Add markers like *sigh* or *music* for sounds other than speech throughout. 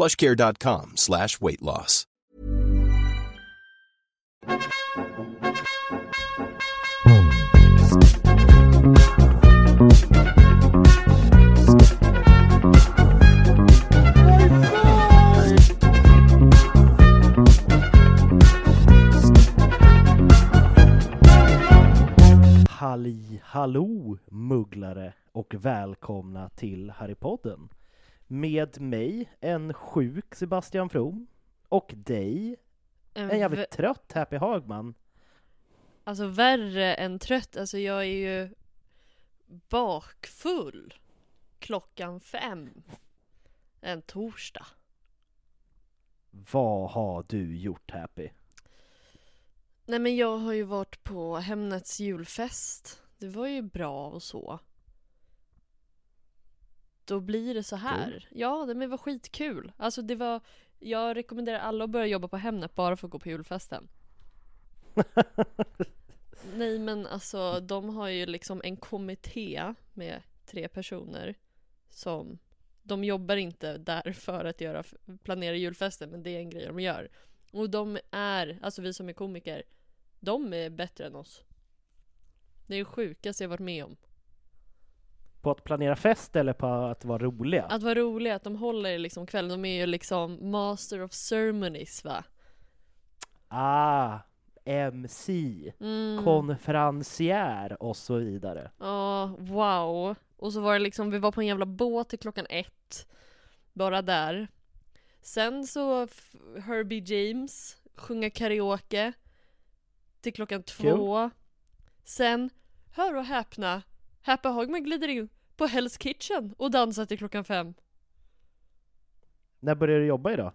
plushcare.com slash weight loss. Halli hallå mugglare och välkomna till Harrypodden. Med mig, en sjuk Sebastian From och dig, en jävligt trött Happy Hagman. Alltså värre än trött, alltså jag är ju bakfull klockan fem en torsdag. Vad har du gjort Happy? Nej men jag har ju varit på Hemnets julfest. Det var ju bra och så. Då blir det så här. Ja, det men var skitkul. Alltså det var, jag rekommenderar alla att börja jobba på Hemnet bara för att gå på julfesten. *laughs* Nej men alltså de har ju liksom en kommitté med tre personer som de jobbar inte där *laughs* för att göra, planera julfesten men det är en grej de gör. Och de är, alltså vi som är komiker, de är bättre än oss. Det är det sjukaste jag varit med om. På att planera fest eller på att vara roliga? Att vara roliga, att de håller liksom kvällen, de är ju liksom master of ceremonies va? Ah, MC, Mm. konferencier och så vidare. Ja, wow. Och så var det liksom, vi var på en jävla båt till klockan ett. Bara där. Sen så Herbie James sjunga karaoke. Till klockan två. Sen, hör och häpna, Happy Hagman glider in på Hell's Kitchen och dansar till klockan fem. När började du jobba idag?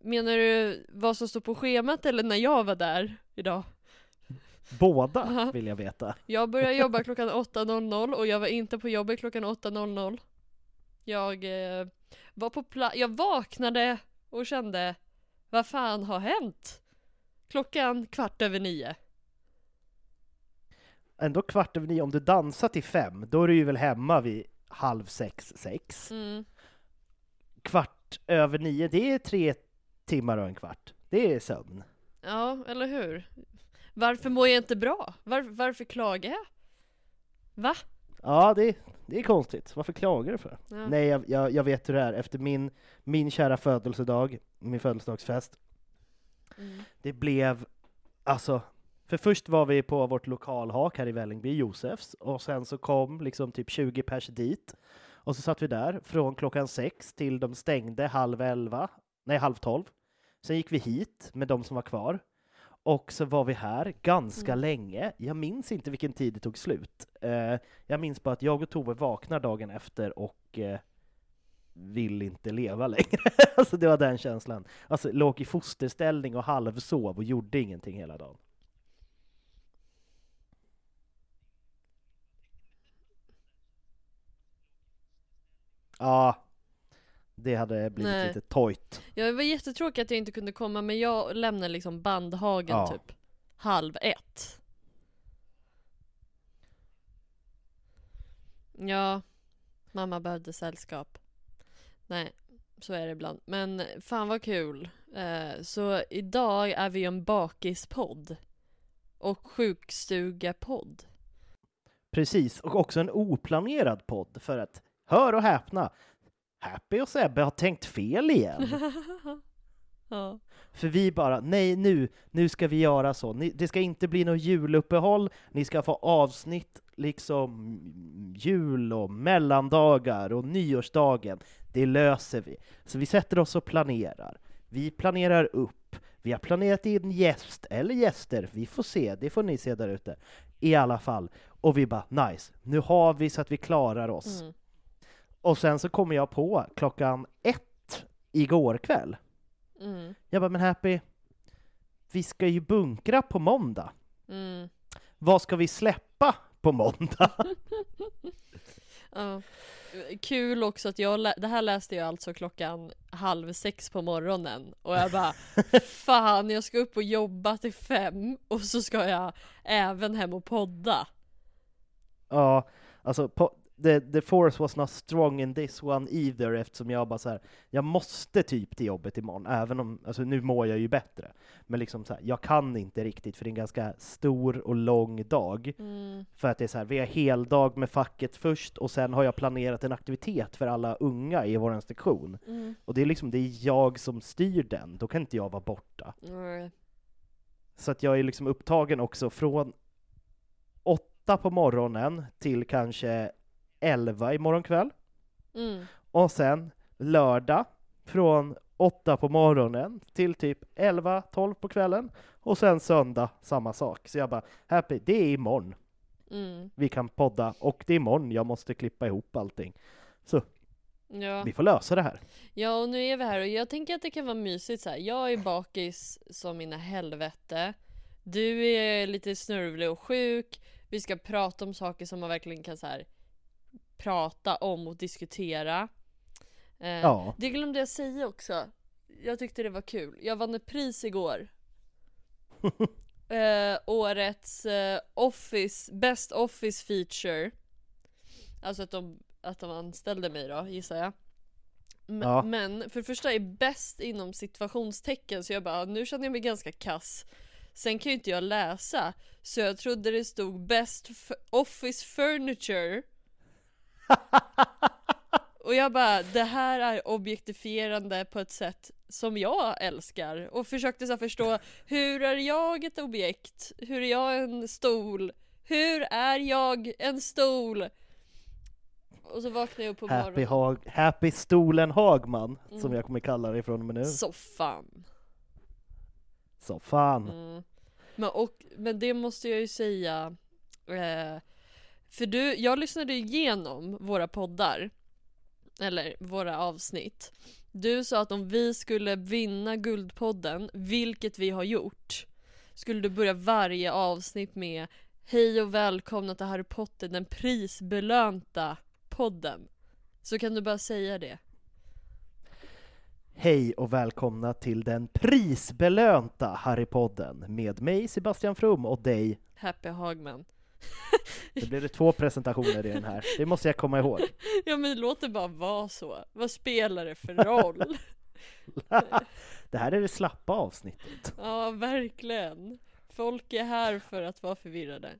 Menar du vad som står på schemat eller när jag var där idag? Båda Aha. vill jag veta. Jag började jobba *laughs* klockan 8.00 och jag var inte på jobbet klockan 8.00. Jag eh, var på plats, jag vaknade och kände vad fan har hänt? Klockan kvart över nio. Ändå kvart över nio, om du dansar till fem, då är du ju väl hemma vid halv sex, sex. Mm. Kvart över nio, det är tre timmar och en kvart. Det är sömn. Ja, eller hur? Varför mår jag inte bra? Var, varför klagar jag? Va? Ja, det, det är konstigt. Varför klagar du för? Ja. Nej, jag, jag, jag vet hur det är. Efter min, min kära födelsedag, min födelsedagsfest, Mm. det blev, alltså, för först var vi på vårt lokalhak här i Vällingby, Josefs, och sen så kom liksom typ 20 pers dit. Och så satt vi där från klockan sex till de stängde halv elva, nej halv tolv. Sen gick vi hit med de som var kvar. Och så var vi här ganska Mm. länge. Jag minns inte vilken tid det tog slut. Eh, jag minns bara att jag och Tove vaknar dagen efter och eh, vill inte leva längre. *laughs* alltså det var den känslan. Alltså låg i fosterställning och halvsov och gjorde ingenting hela dagen. Ja, Det hade blivit Nej. lite tojt. Ja, det var jättetråkigt att jag inte kunde komma men jag lämnade liksom bandhagen Ja. typ halv ett. Ja, mamma behövde sällskap. Nej, så är det ibland. Men fan vad kul. Eh, så idag är vi en bakispodd. Och sjukstugapodd. Precis, och också en oplanerad podd för att, hör och häpna, Happy och Sebbe har tänkt fel igen. *laughs* ja. För vi bara, nej nu, nu ska vi göra så. Ni, det ska inte bli något juluppehåll, ni ska få avsnitt liksom jul och mellandagar och nyårsdagen. Det löser vi. Så vi sätter oss och planerar. Vi planerar upp. Vi har planerat in gäst eller gäster. Vi får se, det får ni se där ute. I alla fall. Och vi bara, nice, nu har vi så att vi klarar oss. Mm. Och sen så kommer jag på klockan ett igår kväll. Mm. Jag bara, men Happy, vi ska ju bunkra på måndag. Mm. Vad ska vi släppa på måndag? *laughs* Ja. Kul också att jag, det här läste jag alltså klockan halv sex på morgonen och jag bara *laughs* Fan jag ska upp och jobba till fem och så ska jag även hem och podda ja, alltså på, the, the force was not strong in this one either eftersom jag bara så här, jag måste typ till jobbet imorgon, även om, alltså nu mår jag ju bättre. Men liksom så här, jag kan inte riktigt för det är en ganska stor och lång dag. mm. För att det är så här, vi har heldag med facket först och sen har jag planerat en aktivitet för alla unga i vår sektion. Mm. Och det är liksom, det är jag som styr den, då kan inte jag vara borta. Mm. Så att jag är liksom upptagen också från åtta på morgonen till kanske elva imorgon kväll. Mm. Och sen lördag från åtta på morgonen till typ 11-12 på kvällen. Och sen söndag samma sak. Så jag bara, happy, det är imorgon Mm. vi kan podda och det är imorgon jag måste klippa ihop allting. Så Ja. vi får lösa det här. ja och nu är vi här och jag tänker att det kan vara mysigt så här. Jag är bakis som mina helvete Du är lite snörvlig och sjuk Vi ska prata om saker som man verkligen kan så här prata om och diskutera eh, Ja. Det glömde jag säga också. Jag tyckte det var kul. Jag vann ett pris igår. *laughs* eh, årets eh, Office, Best Office Feature. Alltså att de, att de anställde mig då, gissar jag. M- Ja. Men för det första är bäst inom situationstecken så jag bara, nu känner jag mig ganska kass. Sen kan ju inte jag läsa, så jag trodde det stod Best Office Furniture. *laughs* Och jag bara, det här är objektifierande på ett sätt som jag älskar. Och försökte så förstå, hur är jag ett objekt? Hur är jag en stol? Hur är jag en stol? Och så vaknade jag upp på Happy, morgonen. Hag, happy stolen Hagman, som Mm. jag kommer kalla dig från och med nu. Soffan. Så fan. Mm. Men, och, men det måste jag ju säga. Eh, för du, jag lyssnade igenom våra poddar. Eller våra avsnitt. Du sa att om vi skulle vinna Guldpodden, vilket vi har gjort, skulle du börja varje avsnitt med Hej och välkomna till Harry Potter, den prisbelönta podden. Så kan du bara säga det. Hej och välkomna till den prisbelönta Harrypodden med mig Sebastian From och dig. Happy Hagman. Det blev det två presentationer i den här. Det måste jag komma ihåg. *laughs* Ja men låt det bara vara så. Vad spelar det för roll? *laughs* Det här är det slappa avsnittet. ja verkligen. Folk är här för att vara förvirrade.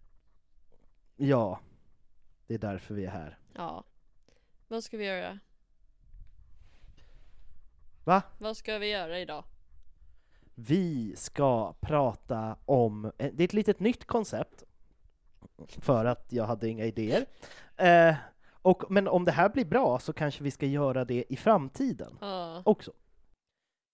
Ja, det är därför vi är här. Ja. Vad ska vi göra? Va? Vad ska vi göra idag? Vi ska prata om, eh, det är ett litet nytt koncept, för att jag hade inga idéer. Eh, och, men om det här blir bra så kanske vi ska göra det i framtiden Ja. också.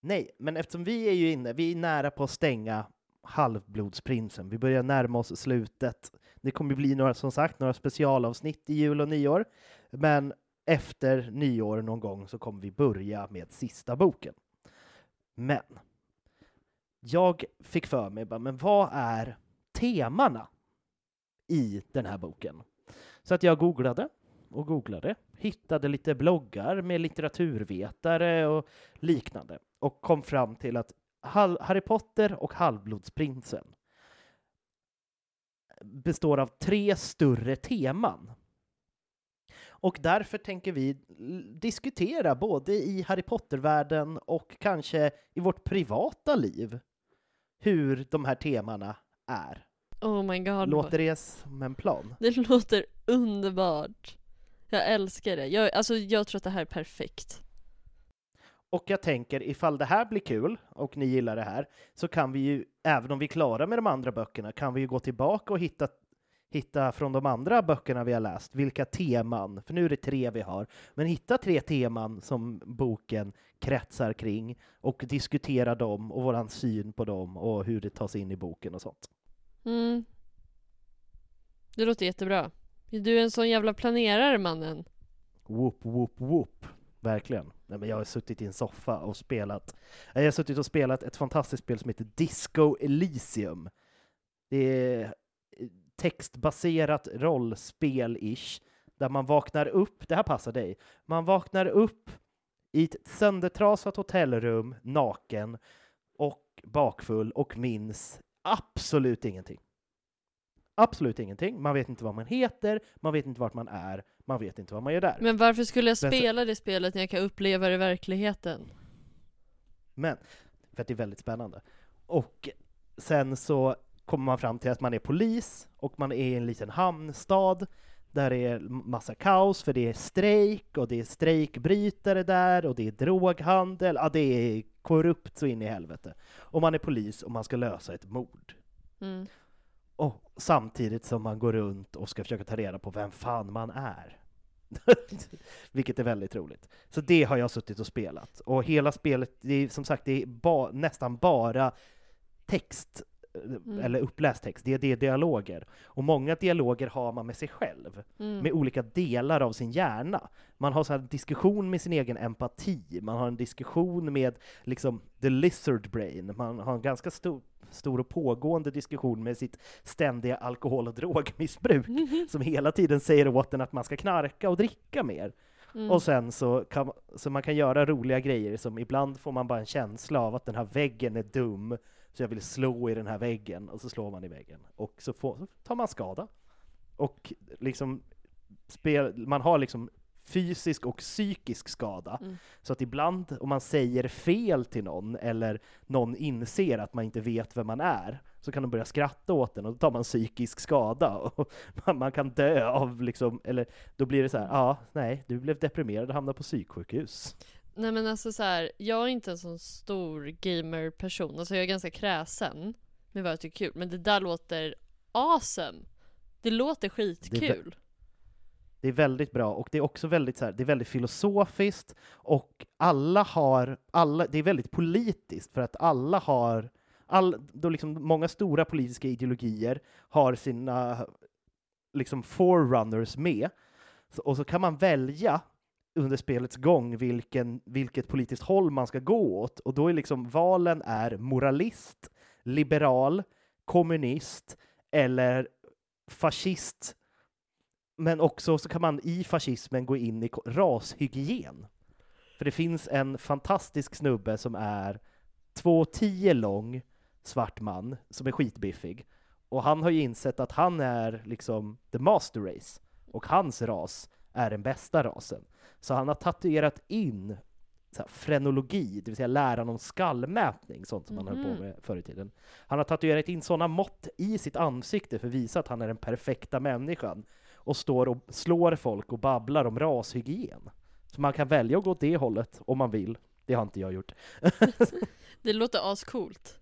Nej, men eftersom vi är ju inne, vi är nära på att stänga Halvblodsprinsen. Vi börjar närma oss slutet. Det kommer bli några, som sagt, några specialavsnitt i jul och nyår. Men efter nyår någon gång så kommer vi börja med sista boken. Men jag fick för mig, bara, men vad är temana i den här boken? Så att jag googlade och googlade, hittade lite bloggar med litteraturvetare och liknande och kom fram till att Harry Potter och Halvblodsprinsen består av tre större teman. Och därför tänker vi diskutera både i Harry Potter-världen och kanske i vårt privata liv hur de här temana är. Oh my god. Låter det som en plan? Det låter underbart. Jag älskar det. Jag, alltså, jag tror att det här är perfekt. Och jag tänker, ifall det här blir kul och ni gillar det här, så kan vi ju, även om vi är klara med de andra böckerna, kan vi ju gå tillbaka och hitta, hitta från de andra böckerna vi har läst, vilka teman, för nu är det tre vi har, men hitta tre teman som boken kretsar kring och diskutera dem och våran syn på dem och hur det tas in i boken och sånt. Mm. Det låter jättebra. Du är en sån jävla planerare, mannen. Whoop, whoop, whoop. Verkligen. Nej, men jag har suttit i en soffa och spelat. Jag har suttit och spelat ett fantastiskt spel som heter Disco Elysium. Det är eh, textbaserat rollspel-ish, där man vaknar upp, det här passar dig, man vaknar upp i ett söndertrasat hotellrum, naken och bakfull och minns absolut ingenting. Absolut ingenting. Man vet inte vad man heter, man vet inte vart man är, man vet inte vad man gör där. Men varför skulle jag spela det spelet när jag kan uppleva det i verkligheten? Men, för att det är väldigt spännande. Och sen så kommer man fram till att man är polis och man är i en liten hamnstad där det är massa kaos för det är strejk och det är strejkbrytare där och det är droghandel, ja det är korrupt så in i helvete. Och man är polis och man ska lösa ett mord. Mm. Och samtidigt som man går runt och ska försöka ta reda på vem fan man är. *laughs* Vilket är väldigt roligt. Så det har jag suttit och spelat. Och hela spelet, det är som sagt, det är ba nästan bara text mm. eller uppläst text, det, det är dialoger. Och många dialoger har man med sig själv, mm. med olika delar av sin hjärna. Man har så här diskussion med sin egen empati, man har en diskussion med liksom the lizard brain, man har en ganska stor stor och pågående diskussion med sitt ständiga alkohol och drogmissbruk, mm. *laughs* som hela tiden säger åt en att man ska knarka och dricka mer. Mm. Och sen så kan, så man kan göra roliga grejer som ibland får man bara en känsla av att den här väggen är dum, så jag vill slå i den här väggen, och så slår man i väggen. Och så, får, så tar man skada. Och liksom, spel, man har liksom fysisk och psykisk skada. Mm. Så att ibland om man säger fel till någon, eller någon inser att man inte vet vem man är, så kan de börja skratta åt den och då tar man psykisk skada. *laughs* Och man kan dö av liksom, eller då blir det så här, ja, nej, du blev deprimerad och hamnade på psyksjukhus. Nej men alltså så här, jag är inte en sån stor gamer-person, alltså jag är ganska kräsen med vad jag tycker är kul, men det där låter awesome! Det låter skitkul! Det det är väldigt bra och det är också väldigt, så här, det är väldigt filosofiskt och alla har, alla, det är väldigt politiskt för att alla har, all, då liksom många stora politiska ideologier har sina liksom forerunners med. Så, och så kan man välja under spelets gång vilken, vilket politiskt håll man ska gå åt och då är liksom valen är moralist, liberal, kommunist eller fascist men också så kan man i fascismen gå in i rashygien. För det finns en fantastisk snubbe som är 2,10 lång, svart man, som är skitbiffig. Och han har ju insett att han är liksom the master race, och hans ras är den bästa rasen. Så han har tatuerat in här, frenologi, det vill säga läran om skallmätning, sånt som mm. man höll på mhm. med förr i tiden. Han har tatuerat in sådana mått i sitt ansikte för att visa att han är den perfekta människan och står och slår folk och babblar om rashygien. Så man kan välja att gå åt det hållet om man vill. Det har inte jag gjort. *laughs* det låter ascoolt.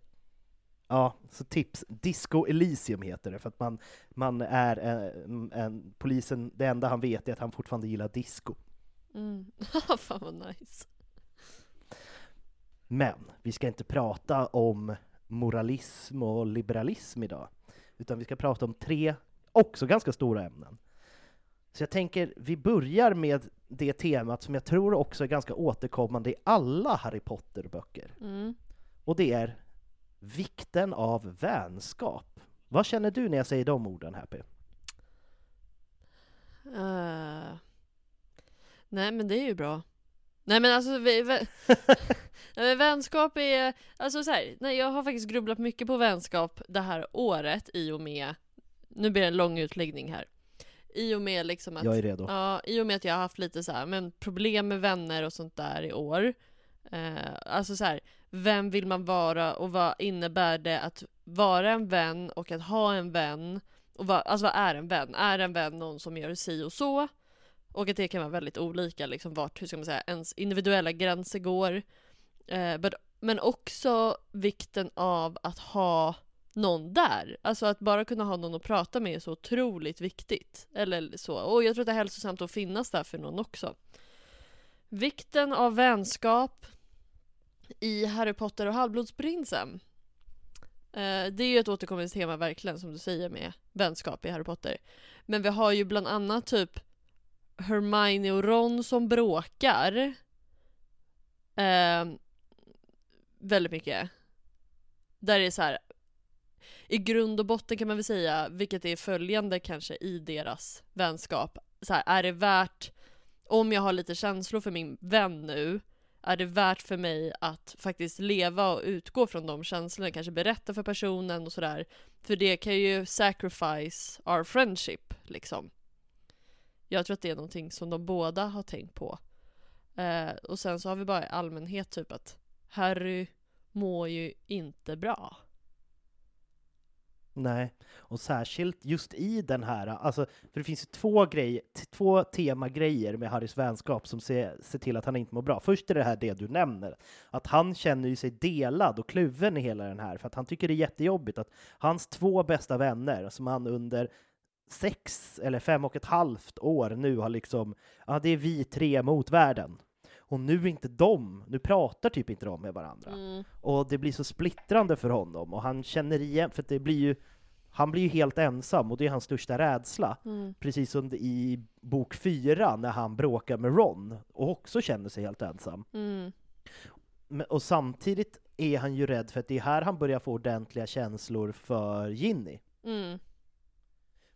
Ja, så tips. Disco Elysium heter det, för att man, man är en, en, polisen, det enda han vet är att han fortfarande gillar disco. Mm. *laughs* Fan vad nice. Men vi ska inte prata om moralism och liberalism idag, utan vi ska prata om tre också ganska stora ämnen. Så jag tänker, vi börjar med det temat som jag tror också är ganska återkommande i alla Harry Potter-böcker. Mm. Och det är vikten av vänskap. Vad känner du när jag säger de orden, Happy? Uh, Nej men det är ju bra. Nej men alltså, vi, *laughs* men vänskap är, alltså så här, nej, jag har faktiskt grubblat mycket på vänskap det här året i och med, nu blir det en lång utläggning här. I och med liksom att, Jag är redo. ja, i och med att jag har haft lite så här, men problem med vänner och sånt där i år. Eh, alltså så här, vem vill man vara och vad innebär det att vara en vän och att ha en vän? Och vad, alltså vad är en vän? Är en vän någon som gör si och så? Och att det kan vara väldigt olika, liksom vart, hur ska man säga, ens individuella gränser går. Eh, but, men också vikten av att ha någon där. Alltså att bara kunna ha någon att prata med är så otroligt viktigt. Eller så. Och jag tror att det är hälsosamt att finnas där för någon också. Vikten av vänskap i Harry Potter och Halvblodsprinsen. Eh, det är ju ett återkommande tema verkligen som du säger med vänskap i Harry Potter. Men vi har ju bland annat typ Hermione och Ron som bråkar. Eh, väldigt mycket. Där det är så här. I grund och botten kan man väl säga, vilket är följande kanske i deras vänskap. Så här, är det värt, om jag har lite känslor för min vän nu, är det värt för mig att faktiskt leva och utgå från de känslorna, kanske berätta för personen och sådär. För det kan ju sacrifice our friendship, liksom. Jag tror att det är någonting som de båda har tänkt på. Eh, och sen så har vi bara i allmänhet typ att Harry mår ju inte bra. Nej, och särskilt just i den här, alltså, för det finns ju två grejer, t- två temagrejer med Harrys vänskap som ser, ser till att han inte mår bra. Först är det här det du nämner, att han känner ju sig delad och kluven i hela den här, för att han tycker det är jättejobbigt att hans två bästa vänner, som han under sex eller fem och ett halvt år nu har liksom, ja det är vi tre mot världen. Och nu är inte de, nu pratar typ inte de med varandra. Mm. Och det blir så splittrande för honom och han känner igen, för det blir ju, han blir ju helt ensam och det är hans största rädsla. Mm. Precis som i bok fyra när han bråkar med Ron och också känner sig helt ensam. Mm. Och samtidigt är han ju rädd för att det är här han börjar få ordentliga känslor för Ginny. Mm.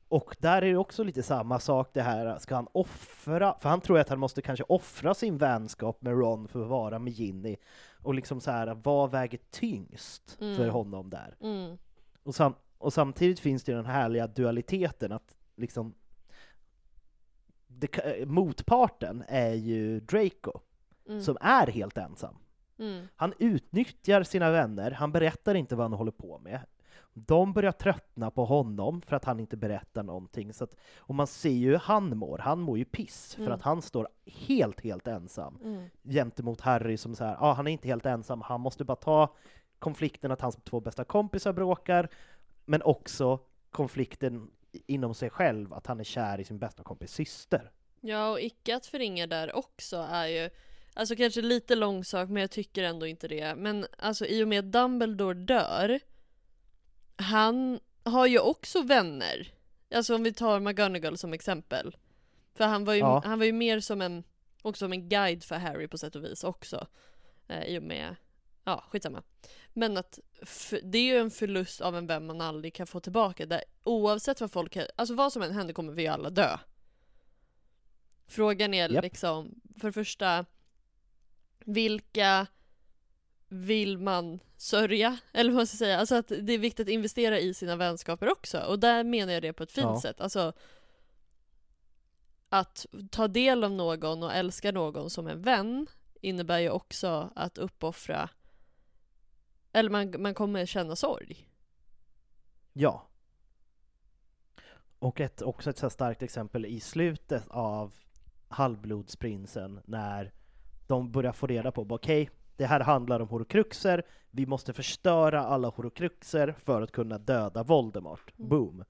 Och där är det också lite samma sak det här, ska han offra, för han tror att han måste kanske offra sin vänskap med Ron för att vara med Ginny. Och liksom så här, vad väger tyngst för Mm. honom där? Mm. Och, sam och samtidigt finns det ju den härliga dualiteten att liksom det, motparten är ju Draco, Mm. som är helt ensam. Mm. Han utnyttjar sina vänner, han berättar inte vad han håller på med. De börjar tröttna på honom för att han inte berättar någonting. Så att, och man ser ju hur han mår, han mår ju piss för Mm. att han står helt, helt ensam Mm. gentemot Harry som så här, ah, han är inte helt ensam, han måste bara ta konflikten att hans två bästa kompisar bråkar, men också konflikten inom sig själv, att han är kär i sin bästa kompis syster. Ja, och icke att förringa där också är ju Alltså kanske lite långsak, men jag tycker ändå inte det. Men alltså i och med att Dumbledore dör Han har ju också vänner. Alltså om vi tar McGonagall som exempel. För han var ju, Ja. han var ju mer som en, också som en guide för Harry på sätt och vis också. Eh, I och med, ja skitsamma. Men att det är ju en förlust av en vän man aldrig kan få tillbaka. Där, oavsett vad folk, alltså vad som än händer kommer vi alla dö. Frågan är Japp. liksom, för det första, vilka vill man sörja? Eller vad ska säga, alltså att det är viktigt att investera i sina vänskaper också. Och där menar jag det på ett fint Ja. sätt. Alltså att ta del av någon och älska någon som en vän innebär ju också att uppoffra eller man, man kommer känna sorg. Ja. Och ett, också ett så starkt exempel i slutet av Halvblodsprinsen när de börjar få reda på, okej, det här handlar om horokruxer, vi måste förstöra alla horokruxer för att kunna döda Voldemort. Mm. Boom.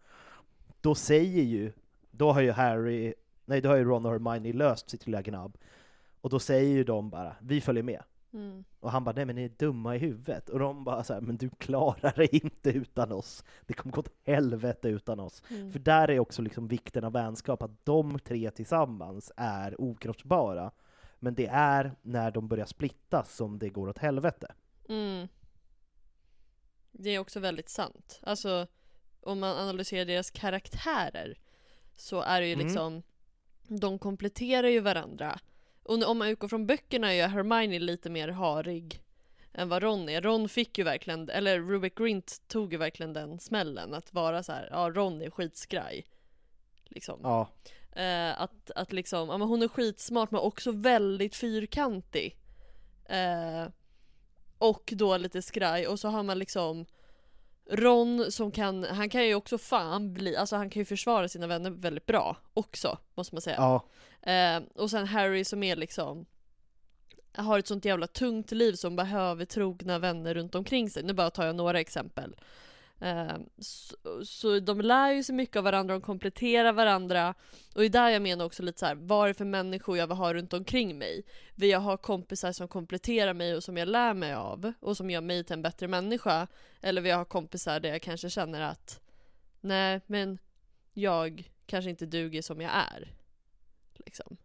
Då säger ju, då har ju Harry, nej då har ju Ron och Hermione löst sitt lilla gnabb. Och då säger ju de bara, vi följer med. Mm. Och han bara, nej men ni är dumma i huvudet. Och de bara så här, men du klarar det inte utan oss. Det kommer gå åt helvete utan oss. Mm. För där är också liksom vikten av vänskap, att de tre tillsammans är okrossbara. Men det är när de börjar splittas som det går åt helvete. Mm. Det är också väldigt sant. Alltså om man analyserar deras karaktärer så är det ju Mm. liksom de kompletterar ju varandra. Och om man utgår från böckerna är Hermione lite mer harig än vad Ron är. Ron fick ju verkligen, eller Rubik Grint tog ju verkligen den smällen att vara så här, ja Ron är skitskraj. Liksom. Ja, Eh, att, att liksom, ja men hon är skitsmart men också väldigt fyrkantig. Eh, och då lite skraj och så har man liksom Ron som kan, han kan ju också fan bli, alltså han kan ju försvara sina vänner väldigt bra också, måste man säga. ja, Eh, och sen Harry som är liksom har ett sånt jävla tungt liv som behöver trogna vänner runt omkring sig. Nu bara tar jag några exempel. Eh, så, så de lär ju sig mycket av varandra, de kompletterar varandra. Och det är där jag menar också lite så här, vad är det för människor jag vill ha runt omkring mig? Vill jag ha kompisar som kompletterar mig och som jag lär mig av och som gör mig till en bättre människa? Eller vill jag ha kompisar där jag kanske känner att nej, men jag kanske inte duger som jag är. Liksom.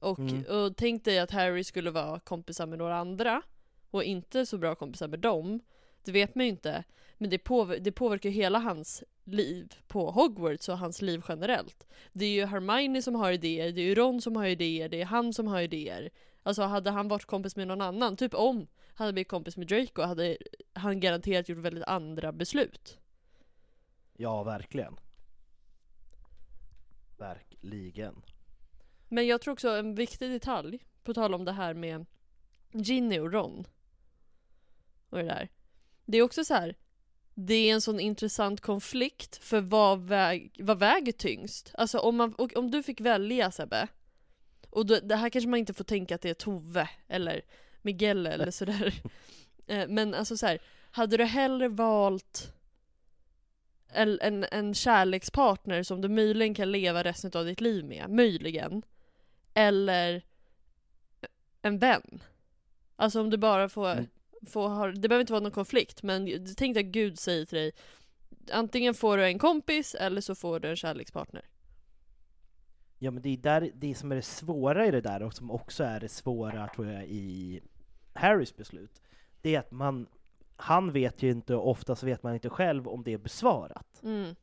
Och, Mm. och tänk dig att Harry skulle vara kompisar med några andra och inte så bra kompisar med dem. Det vet man ju inte. Men det, påver- det påverkar ju hela hans liv på Hogwarts och hans liv generellt. Det är ju Hermione som har idéer, det är ju Ron som har idéer, det är han som har idéer. Alltså hade han varit kompis med någon annan, typ om han hade blivit kompis med Draco hade han garanterat gjort väldigt andra beslut. ja verkligen. Verkligen. Men jag tror också en viktig detalj, på tal om det här med Ginny och Ron. Och det där. Det är också så här. Det är en sån intressant konflikt för vad, väg, vad väger tyngst? Alltså om, man, och om du fick välja Sebbe, och då, det här kanske man inte får tänka att det är Tove eller Miguel eller sådär. *laughs* Eh, Men alltså så här, hade du hellre valt en, en, en kärlekspartner som du möjligen kan leva resten av ditt liv med, möjligen, eller en vän? Alltså om du bara får, Mm. får ha, det behöver inte vara någon konflikt, men tänk dig att Gud säger till dig Antingen får du en kompis eller så får du en kärlekspartner. Ja men det är där, det som är det svåra i det där och som också är det svåra tror jag i Harrys beslut. Det är att man, han vet ju inte, och oftast vet man inte själv om det är besvarat. Mm.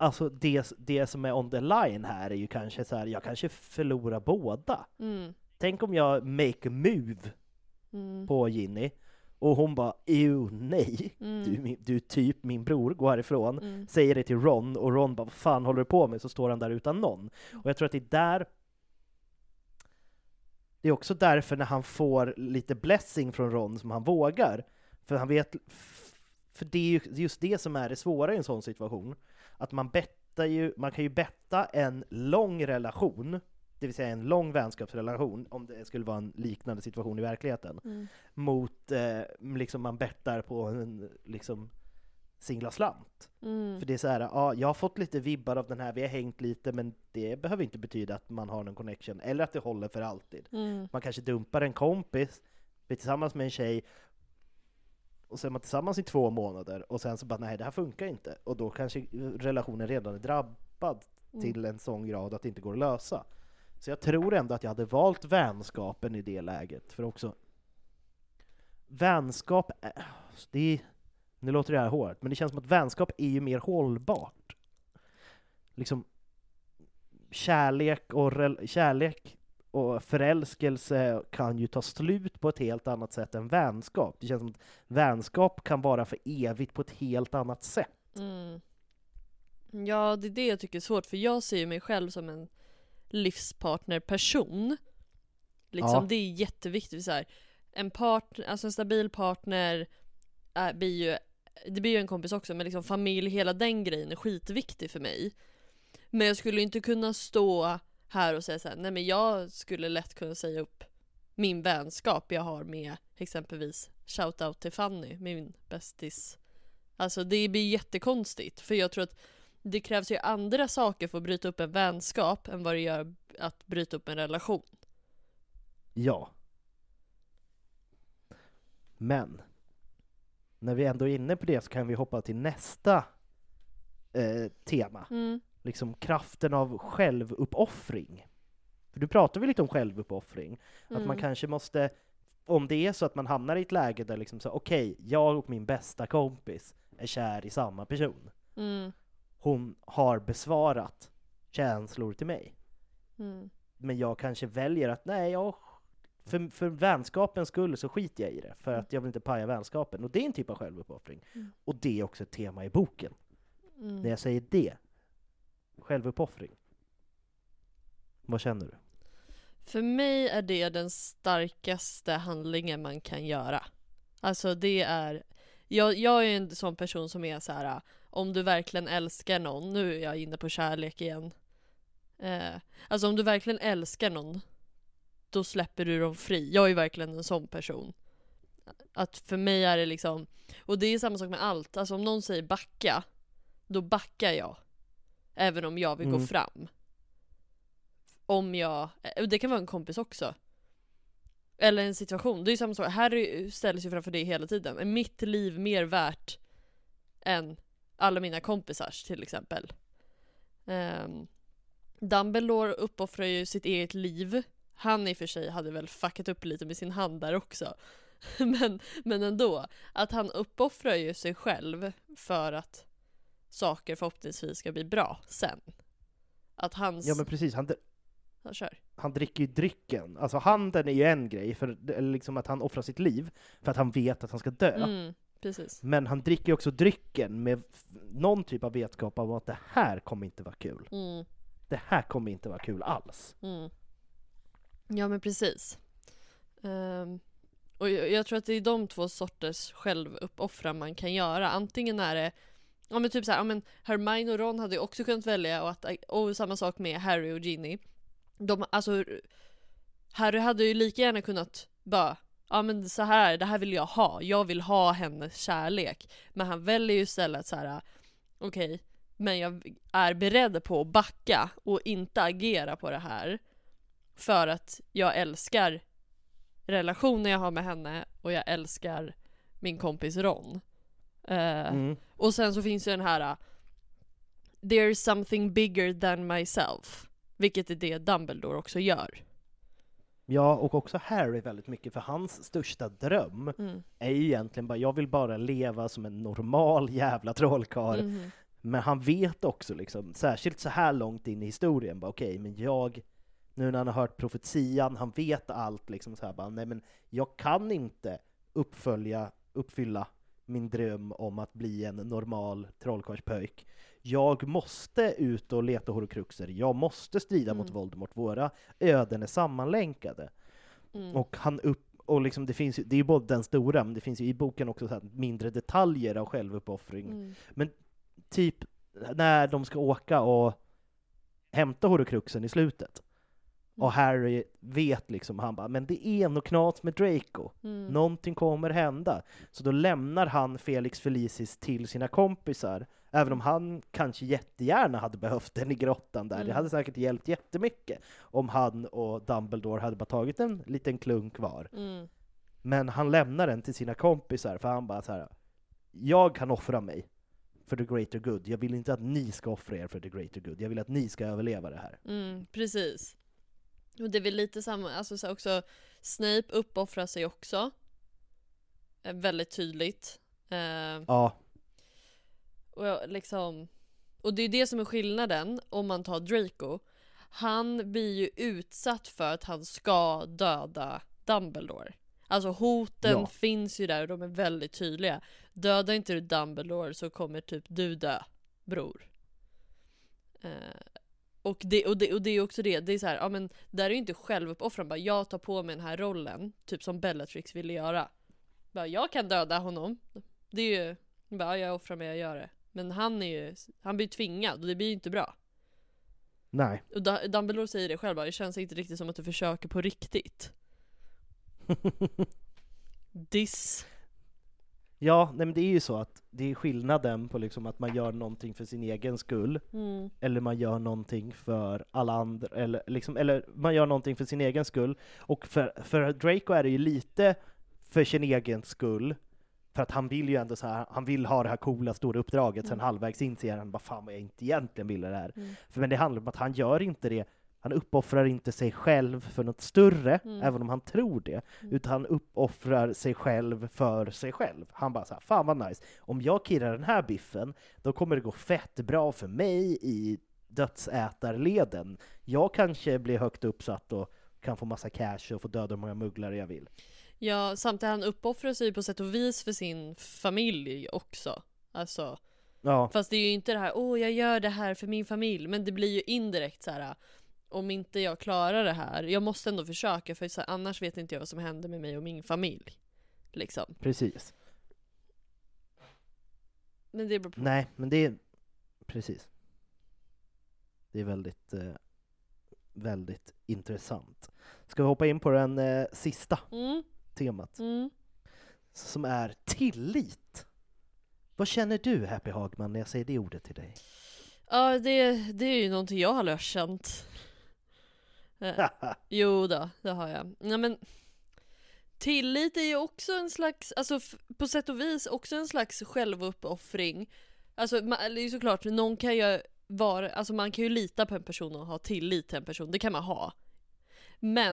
Alltså det, det som är on the line här är ju kanske så här, jag kanske förlorar båda. Mm. Tänk om jag make a move Mm. på Ginny och hon bara ew, nej, Mm. du, du är typ min bror, gå härifrån. Mm. Säger det till Ron och Ron bara vad fan håller du på med? Så står han där utan någon. Och jag tror att det är där det är också därför när han får lite blessing från Ron som han vågar. För han vet, för det är ju just det som är det svåra i en sån situation. Att man bettar ju, man kan ju betta en lång relation, det vill säga en lång vänskapsrelation, om det skulle vara en liknande situation i verkligheten, Mm. mot, eh, liksom man bettar på en, liksom, singla slant. Mm. För det är så här, ja, jag har fått lite vibbar av den här, vi har hängt lite, men det behöver inte betyda att man har någon connection, eller att det håller för alltid. Mm. Man kanske dumpar en kompis, blir tillsammans med en tjej, och sen är man tillsammans i två månader, och sen så bara nej, det här funkar inte. Och då kanske relationen redan är drabbad Mm. till en sån grad att det inte går att lösa. Så jag tror ändå att jag hade valt vänskapen i det läget, för också vänskap, är, det är, nu låter det här hårt, men det känns som att vänskap är ju mer hållbart. Liksom kärlek och, kärlek och förälskelse kan ju ta slut på ett helt annat sätt än vänskap. Det känns som att vänskap kan vara för evigt på ett helt annat sätt. Mm. Ja, det är det jag tycker är svårt, för jag ser ju mig själv som en livspartnerperson. Liksom, Ja. det är jätteviktigt. Så här. En, partner, alltså en stabil partner är, blir ju, det blir ju en kompis också, men liksom familj, hela den grejen är skitviktig för mig. Men jag skulle inte kunna stå här och säga så här, nej men jag skulle lätt kunna säga upp min vänskap jag har med exempelvis shoutout till Fanny, min bästis. Alltså det blir jättekonstigt, för jag tror att det krävs ju andra saker för att bryta upp en vänskap än vad det gör att bryta upp en relation. Ja. Men, när vi ändå är inne på det så kan vi hoppa till nästa eh, tema. Mm. Liksom kraften av självuppoffring. För du pratar väl lite om självuppoffring? Att man Mm. kanske måste, om det är så att man hamnar i ett läge där liksom så, okej, jag och min bästa kompis är kär i samma person. Mm. Hon har besvarat känslor till mig. Mm. men jag kanske väljer att nej, jag, för, för vänskapens skull så skiter jag i det, för att jag vill inte paja vänskapen. Och det är en typ av självuppoffring. Mm. Och det är också ett tema i boken. Mm. När jag säger det, självuppoffring. Vad känner du? För mig är det den starkaste handlingen man kan göra. Alltså det är, jag, jag är en sån person som är så här. om du verkligen älskar någon, nu är jag inne på kärlek igen. Eh, alltså om du verkligen älskar någon, då släpper du dem fri. Jag är verkligen en sån person. Att för mig är det liksom, och det är samma sak med allt, alltså om någon säger backa, då backar jag. Även om jag vill gå Mm. fram. Om jag, eh, det kan vara en kompis också. Eller en situation, det är ju samma sak, Harry ställs ju framför det hela tiden. Är mitt liv mer värt än alla mina kompisars till exempel? Um, Dumbledore uppoffrar ju sitt eget liv. Han i och för sig hade väl fuckat upp lite med sin hand där också. *laughs* men, men ändå, att han uppoffrar ju sig själv för att saker förhoppningsvis ska bli bra sen. Att hans... Ja men precis, han, Ja, kör. han dricker ju drycken. Alltså handeln är ju en grej, för liksom att han offrar sitt liv för att han vet att han ska dö. Mm, precis. Men han dricker ju också drycken med någon typ av vetskap om att det här kommer inte vara kul. Mm, Det här kommer inte vara kul alls. mm. Ja men precis. Ehm, och jag, jag tror att det är de två sorters självuppoffran man kan göra. Antingen är det Ja men typ såhär, ja men Hermione och Ron hade ju också kunnat välja och, att, och samma sak med Harry och Ginny. De, alltså Harry hade ju lika gärna kunnat bara Ja men så här, det här vill jag ha, jag vill ha hennes kärlek. Men han väljer ju istället så här. okej, men jag är beredd på att backa och inte agera på det här. För att jag älskar relationen jag har med henne och jag älskar min kompis Ron. Uh, Mm och sen så finns ju den här uh, There's something bigger than myself. Vilket är det Dumbledore också gör. Ja, och också Harry väldigt mycket, för hans största dröm Mm. är ju egentligen bara, jag vill bara leva som en normal jävla trollkarl. Mhm. Men han vet också liksom, särskilt så här långt in i historien, bara okej, men jag, nu när han har hört profetian, han vet allt liksom så här bara, nej men jag kan inte uppfölja, uppfylla min dröm om att bli en normal trollkarlspöjk. Jag måste ut och leta horcruxer, jag måste strida mot Mm. Voldemort, våra öden är sammanlänkade. Mm. Och han upp, och liksom det finns det är ju både den stora, men det finns ju i boken också mindre detaljer av självuppoffring Mm. typ när de ska åka och hämta horcruxen i slutet. Och Harry vet liksom, han bara, men det är något knas med Draco. Mm. Någonting kommer hända. Så då lämnar han Felix Felicis till sina kompisar. Även om han kanske jättegärna hade behövt den i grottan där. Det Mm. hade säkert hjälpt jättemycket om han och Dumbledore hade bara tagit en liten klunk var. Mm. Men han lämnar den till sina kompisar för han bara så här. Jag kan offra mig för the greater good. Jag vill inte att ni ska offra er för the greater good. Jag vill att ni ska överleva det här. Mm, precis. Och det är väl lite samma, alltså så också Snape uppoffrar sig också. Eh, väldigt tydligt. Eh, Ja, och liksom Och det är det som är skillnaden om man tar Draco. Han blir ju utsatt för att han ska döda Dumbledore. Alltså hoten Ja. finns ju där och de är väldigt tydliga. Dödar inte du Dumbledore så kommer typ du dö, bror. Eh, och, det, och, det, och det är också det, det är så här, ja men där är ju inte självuppoffrande, bara jag tar på mig den här rollen, typ som Bellatrix ville göra. Bara, jag kan döda honom. Det är ju, bara, jag offrar mig, jag gör det. Men han är ju, han blir tvingad och det blir ju inte bra. nej. Och Da- Dumbledore säger det själv bara, det känns inte riktigt som att du försöker på riktigt. *laughs* Diss. Ja, nej men det är ju så att det är skillnaden på liksom att man gör någonting för sin egen skull, Mm. eller man gör någonting för alla andra, eller liksom, eller man gör någonting för sin egen skull. Och för, för Draco är det ju lite för sin egen skull, för att han vill ju ändå så här, han vill ha det här coola stora uppdraget, sen Mm. halvvägs inser han bara fan vad jag inte egentligen ville det här. Mm. För, men det handlar om att han gör inte det, han uppoffrar inte sig själv för något större, Mm. även om han tror det, Mm. utan han uppoffrar sig själv för sig själv. Han bara såhär, fan vad nice, om jag kirrar den här biffen, då kommer det gå fett bra för mig i dödsätarleden. Jag kanske blir högt uppsatt och kan få massa cash och få döda hur många mugglare jag vill. Ja, samtidigt han uppoffrar sig på sätt och vis för sin familj också. Alltså, Ja, fast det är ju inte det här, åh jag gör det här för min familj, men det blir ju indirekt så här. Om inte jag klarar det här, jag måste ändå försöka för här, annars vet inte jag vad som händer med mig och min familj. Liksom. precis. Men det beror på. Nej, men det är precis. Det är väldigt, eh, väldigt intressant. Ska vi hoppa in på den eh, sista Mm, temat mm. som är tillit. Vad känner du, Happy Hagman, när jag säger det ordet till dig? Ja, det, det är ju någonting jag har känt. Eh, *laughs* jo då, det har jag. Ja, men tillit är ju också en slags, alltså på sätt och vis också en slags självuppoffring. Alltså ma- det är ju såklart, någon kan ju vara, alltså man kan ju lita på en person och ha tillit till en person, det kan man ha. Men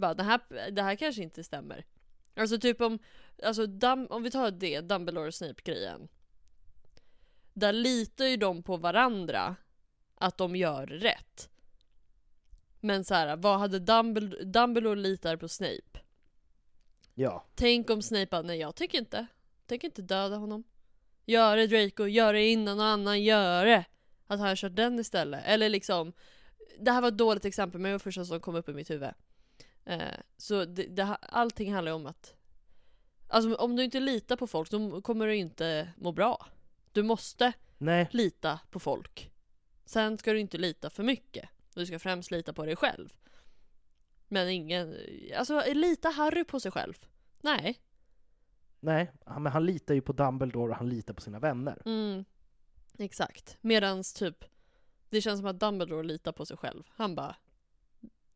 bara, det, här, det här kanske inte stämmer. Alltså typ om, alltså Dum, om vi tar det, Dumbledore och Snape-grejen. Där litar ju de på varandra att de gör rätt. Men så här, vad hade Dumbledore, Dumbledore litar på Snape? Ja, Tänk om Snape bara, nej jag tycker inte. Tänker inte döda honom. Gör det Draco, gör det innan någon annan gör det. Att han kört den istället. Eller liksom, det här var ett dåligt exempel men det var första som kom upp i mitt huvud. Eh, så det, det, allting handlar ju om att, alltså om du inte litar på folk då kommer du inte må bra. Du måste nej, lita på folk. Sen ska du inte lita för mycket. Du ska främst lita på dig själv. Men ingen, alltså litar Harry på sig själv? Nej. nej, men han litar ju på Dumbledore och han litar på sina vänner. Mm, exakt. Medans typ, det känns som att Dumbledore litar på sig själv. Han bara,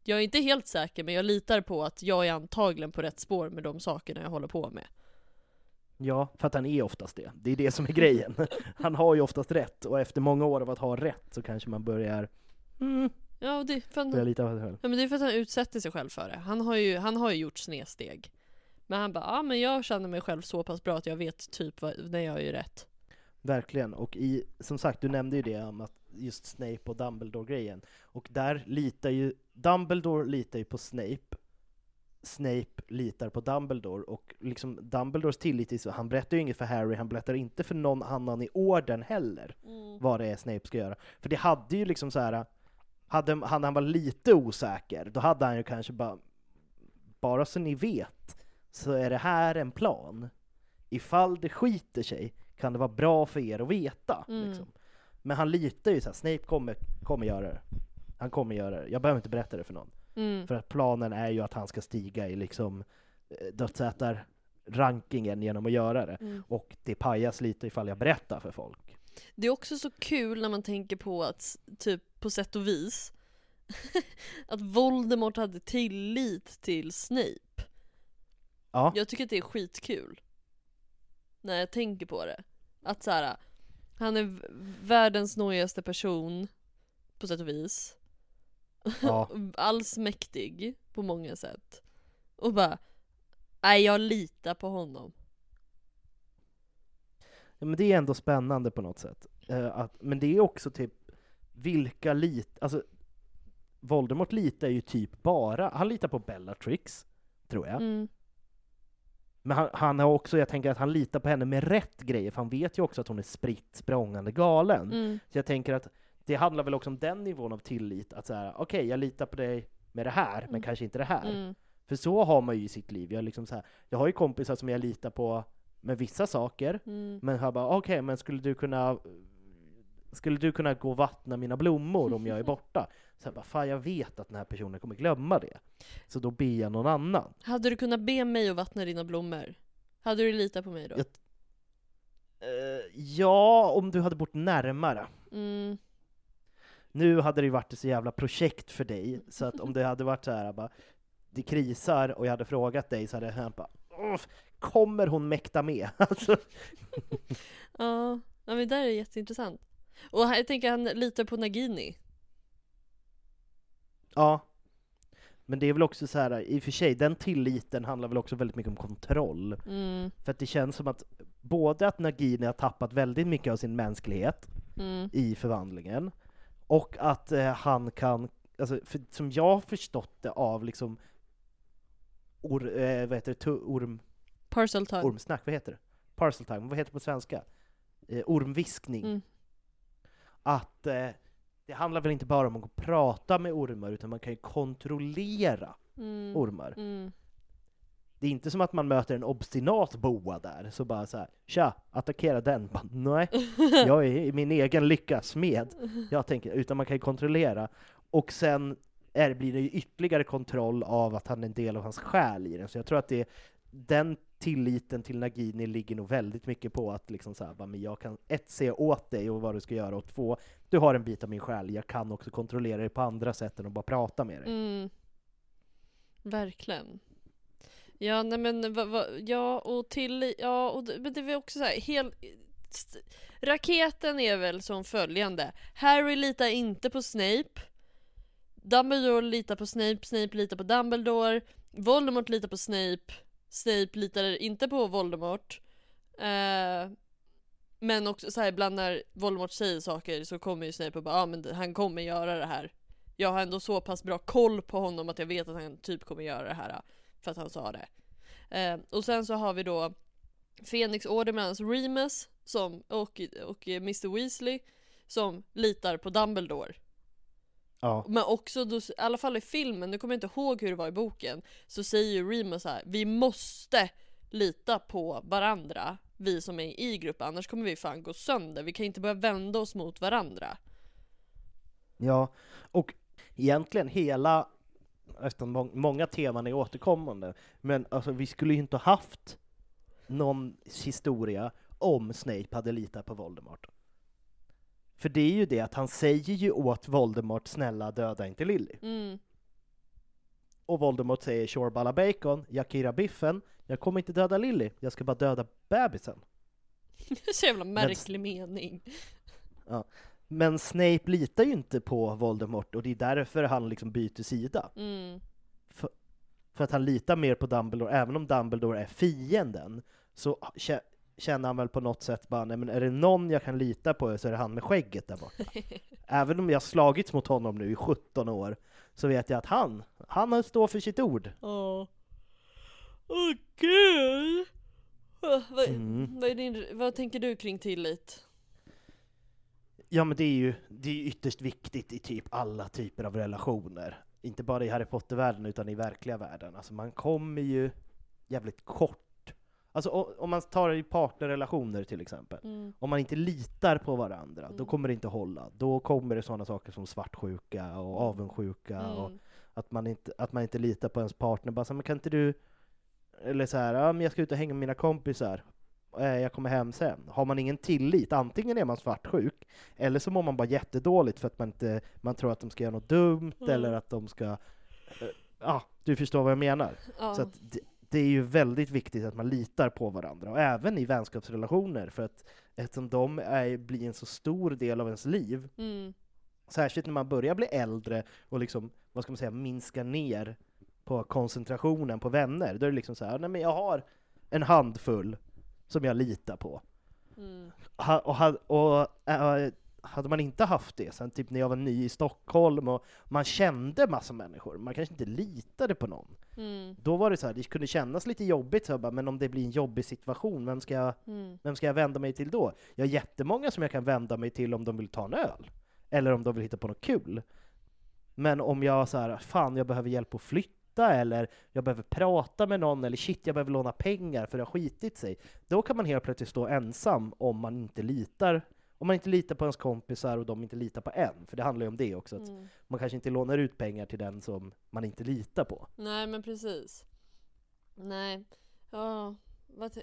jag är inte helt säker men jag litar på att jag är antagligen på rätt spår med de sakerna jag håller på med. Ja, för att han är oftast det. Det är det som är grejen. *laughs* Han har ju oftast rätt, och efter många år av att ha rätt så kanske man börjar, mm, Ja, det, för börjar han, lita på sig själv. ja, men det är för att han utsätter sig själv för det. Han har ju, han har ju gjort snedsteg. Men han bara, ja men jag känner mig själv så pass bra att jag vet typ vad, när jag gör rätt. Verkligen, och i, som sagt, du nämnde ju det om att just Snape och Dumbledore-grejen. Och där litar ju, Dumbledore litar ju på Snape, Snape litar på Dumbledore, och liksom Dumbledores tillit så, han berättar ju inget för Harry, han berättar inte för någon annan i orden heller vad det är Snape ska göra. För det hade ju liksom så här. hade han, han var lite osäker, då hade han ju kanske bara, bara så ni vet, så är det här en plan. Ifall det skiter sig kan det vara bra för er att veta. Mm. Liksom. Men han litar ju så här, Snape kommer, kommer göra det. Han kommer göra det. Jag behöver inte berätta det för någon. Mm. För att planen är ju att han ska stiga i liksom eh, dödsätar-rankingen genom att göra det. Mm. Och det pajas lite ifall jag berättar för folk. Det är också så kul när man tänker på att, typ på sätt och vis, *laughs* att Voldemort hade tillit till Snape. Ja, Jag tycker att det är skitkul. När jag tänker på det. Att så här, han är världens nojigaste person. På sätt och vis. Ja. *laughs* Allsmäktig på många sätt. Och bara, nej jag litar på honom. Ja, men det är ändå spännande på något sätt. Eh, att, men det är också typ, vilka lit... Alltså, Voldemort litar ju typ bara, han litar på Bellatrix, tror jag. Mm. Men han, han har också, jag tänker att han litar på henne med rätt grejer, för han vet ju också att hon är spritt språngande galen. Mm. Så jag tänker att det handlar väl också om den nivån av tillit, att säga okej, jag litar på dig med det här, men Mm. kanske inte det här. Mm. För så har man ju i sitt liv. Jag, liksom så här, jag har ju kompisar som jag litar på med vissa saker, Mm. men jag bara okej, men skulle du kunna skulle du kunna gå och vattna mina blommor om jag är *laughs* borta? Så jag bara, fan jag vet att den här personen kommer glömma det. Så då ber jag någon annan. Hade du kunnat be mig att vattna dina blommor? Hade du litat på mig då? Jag- Eh, ja, om du hade bott närmare. Mm. Nu hade det ju varit ett så jävla projekt för dig, så att om det hade varit så här bara, det krisar och jag hade frågat dig så hade jag bara, "Åh, kommer hon mäkta med? *laughs* Alltså, *laughs* Ja, ja men det där är jätteintressant. Och här- jag tänker han litar på Nagini. ja. Men det är väl också så här, i och för sig, den tilliten handlar väl också väldigt mycket om kontroll. Mm. För att det känns som att både att Nagini har tappat väldigt mycket av sin mänsklighet Mm. i förvandlingen, och att eh, han kan, alltså, för, som jag har förstått det av liksom or, eh, vad heter det, orm, Parcel tongue. ormsnack, vad heter det? Parcel time, vad heter det på svenska? Eh, ormviskning. Mm. Att eh, det handlar väl inte bara om att prata med ormar, utan man kan ju kontrollera Mm. ormar. Mm. Det är inte som att man möter en obstinat boa där, så bara så här, tja, attackera den. Bara, Nej, *laughs* jag är i min egen lyckas med. Jag tänker, utan man kan ju kontrollera. Och sen är, blir det ju ytterligare kontroll av att han är en del av hans själ i den. Så jag tror att det, den tilliten till Nagini ligger nog väldigt mycket på att liksom så här, bara, men jag kan ett, se åt dig och vad du ska göra, och två, du har en bit av min själ, jag kan också kontrollera dig på andra sätt än att bara prata med dig. Mm. Verkligen. Ja, nej men va, va, ja och till, ja och men det var också så här, hel, st- raketen är väl som följande. Harry litar inte på Snape. Dumbledore litar på Snape, Snape litar på Dumbledore. Voldemort litar på Snape. Snape litar inte på Voldemort. Eh, men också så här, ibland när Voldemort säger saker så kommer ju Snape och bara ja ah, men han kommer göra det här. Jag har ändå så pass bra koll på honom att jag vet att han typ kommer göra det här. För att han sa det. Eh, och sen så har vi då Fenixorden med hans Remus som, och, och Mr Weasley som litar på Dumbledore. Ja. Men också, då, i alla fall i filmen, nu kommer jag inte ihåg hur det var i boken, så säger ju Remus så här: vi måste lita på varandra, vi som är i gruppen, annars kommer vi fan gå sönder. Vi kan inte börja vända oss mot varandra. Ja, och egentligen hela, nästan må- många teman är återkommande, men alltså vi skulle ju inte ha haft någon historia om Snape hade litat på Voldemort. För det är ju det att han säger ju åt Voldemort, snälla döda inte Lily. Mm. Och Voldemort säger Shorballa Bacon, Yakira Biffen, jag kommer inte döda Lily, jag ska bara döda bebisen. *laughs* Så jävla märklig mening. Men Snape litar ju inte på Voldemort och det är därför han liksom byter sida. Mm. För att han litar mer på Dumbledore, även om Dumbledore är fienden, så kä- känner han väl på något sätt bara, nej men är det någon jag kan lita på så är det han med skägget där borta. *laughs* även om jag slagits mot honom nu i 17 år, så vet jag att han, han står för sitt ord. Åh. Gud! Mm. vad, är din, vad tänker du kring tillit? Ja men det är ju det är ytterst viktigt i typ alla typer av relationer. Inte bara i Harry Potter-världen utan i verkliga världen. Alltså man kommer ju jävligt kort. Alltså om man tar i partnerrelationer till exempel. Mm. Om man inte litar på varandra, då Mm. kommer det inte hålla. Då kommer det sådana saker som svartsjuka och avundsjuka och Mm. att man inte, att man inte litar på ens partner. Bara så, men kan inte du... Eller så här, ja, men jag ska ut och hänga med mina kompisar. Eh, Jag kommer hem sen. Har man ingen tillit, antingen är man svartsjuk, eller så mår man bara jättedåligt för att man inte man tror att de ska göra något dumt, Mm. eller att de ska... eh, Ja, du förstår vad jag menar. Ja. Så det, det är ju väldigt viktigt att man litar på varandra, och även i vänskapsrelationer, för att eftersom de är, blir en så stor del av ens liv, Mm. särskilt när man börjar bli äldre och liksom, vad ska man säga, minska ner på koncentrationen på vänner, då är det liksom så här, nej men jag har en handfull som jag litar på. Mm. Ha, och, ha, och äh, hade man inte haft det, sen typ när jag var ny i Stockholm och man kände massa människor, man kanske inte litade på någon. Mm. Då var det så här, det kunde kännas lite jobbigt, så jag bara, men om det blir en jobbig situation, vem ska, jag, Mm. vem ska jag vända mig till då? Jag har jättemånga som jag kan vända mig till om de vill ta en öl, eller om de vill hitta på något kul. Men om jag så här, fan jag behöver hjälp att flytta, eller jag behöver prata med någon, eller shit jag behöver låna pengar för det har skitit sig. Då kan man helt plötsligt stå ensam om man inte litar om man inte litar på ens kompisar och de inte litar på en, för det handlar ju om det också, att Mm. man kanske inte lånar ut pengar till den som man inte litar på. Nej men precis. Nej. Ja,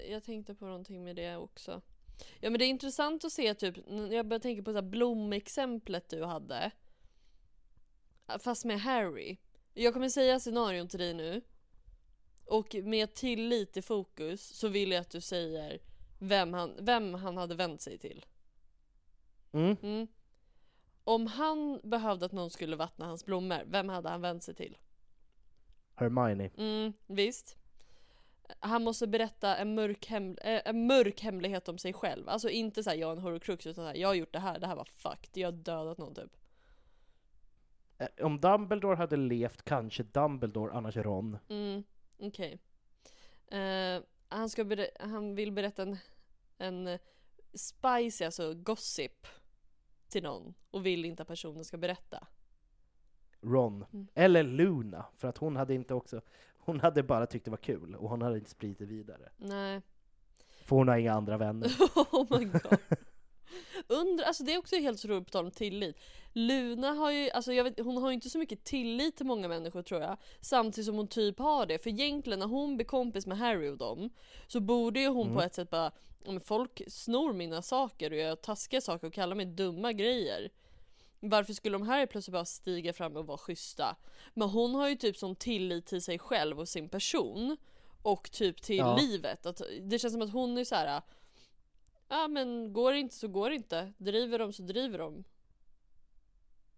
jag tänkte på någonting med det också. Ja men det är intressant att se typ, jag börjar tänka på så här blomexemplet du hade. Fast med Harry. Jag kommer säga scenarion till dig nu. Och med tillit i fokus så vill jag att du säger vem han, vem han hade vänt sig till. Mm. Mm. Om han behövde att någon skulle vattna hans blommor, vem hade han vänt sig till? Hermione. Mm, visst. Han måste berätta en mörk, hem, eh, en mörk hemlighet om sig själv. Alltså inte såhär jag är en horcrux utan såhär jag har gjort det här, det här var fucked, jag har dödat någon typ. Eh, Om Dumbledore hade levt, kanske Dumbledore, annars Ron. Mm, okej. Eh, han, ska han vill berätta en, en spicy, alltså gossip till någon och vill inte att personen ska berätta. Ron. Mm. Eller Luna, för att hon hade inte också... Hon hade bara tyckt det var kul, och hon hade inte spridit det vidare. Nej. För hon har inga andra vänner. *laughs* oh my god. *laughs* Undra, alltså det är också helt otroligt på tal om tillit. Luna har ju, alltså jag vet, hon har ju inte så mycket tillit till många människor tror jag. Samtidigt som hon typ har det. För egentligen när hon blir kompis med Harry och dem så borde ju hon Mm. på ett sätt bara, "Ja, men folk snor mina saker och gör taskiga saker och kallar mig dumma grejer. Varför skulle de här plötsligt bara stiga fram och vara schyssta? Men hon har ju typ sån tillit till sig själv och sin person. Och typ till Ja. livet. Att, det känns som att hon är så här. Ja men går det inte så går det inte. Driver de så driver de.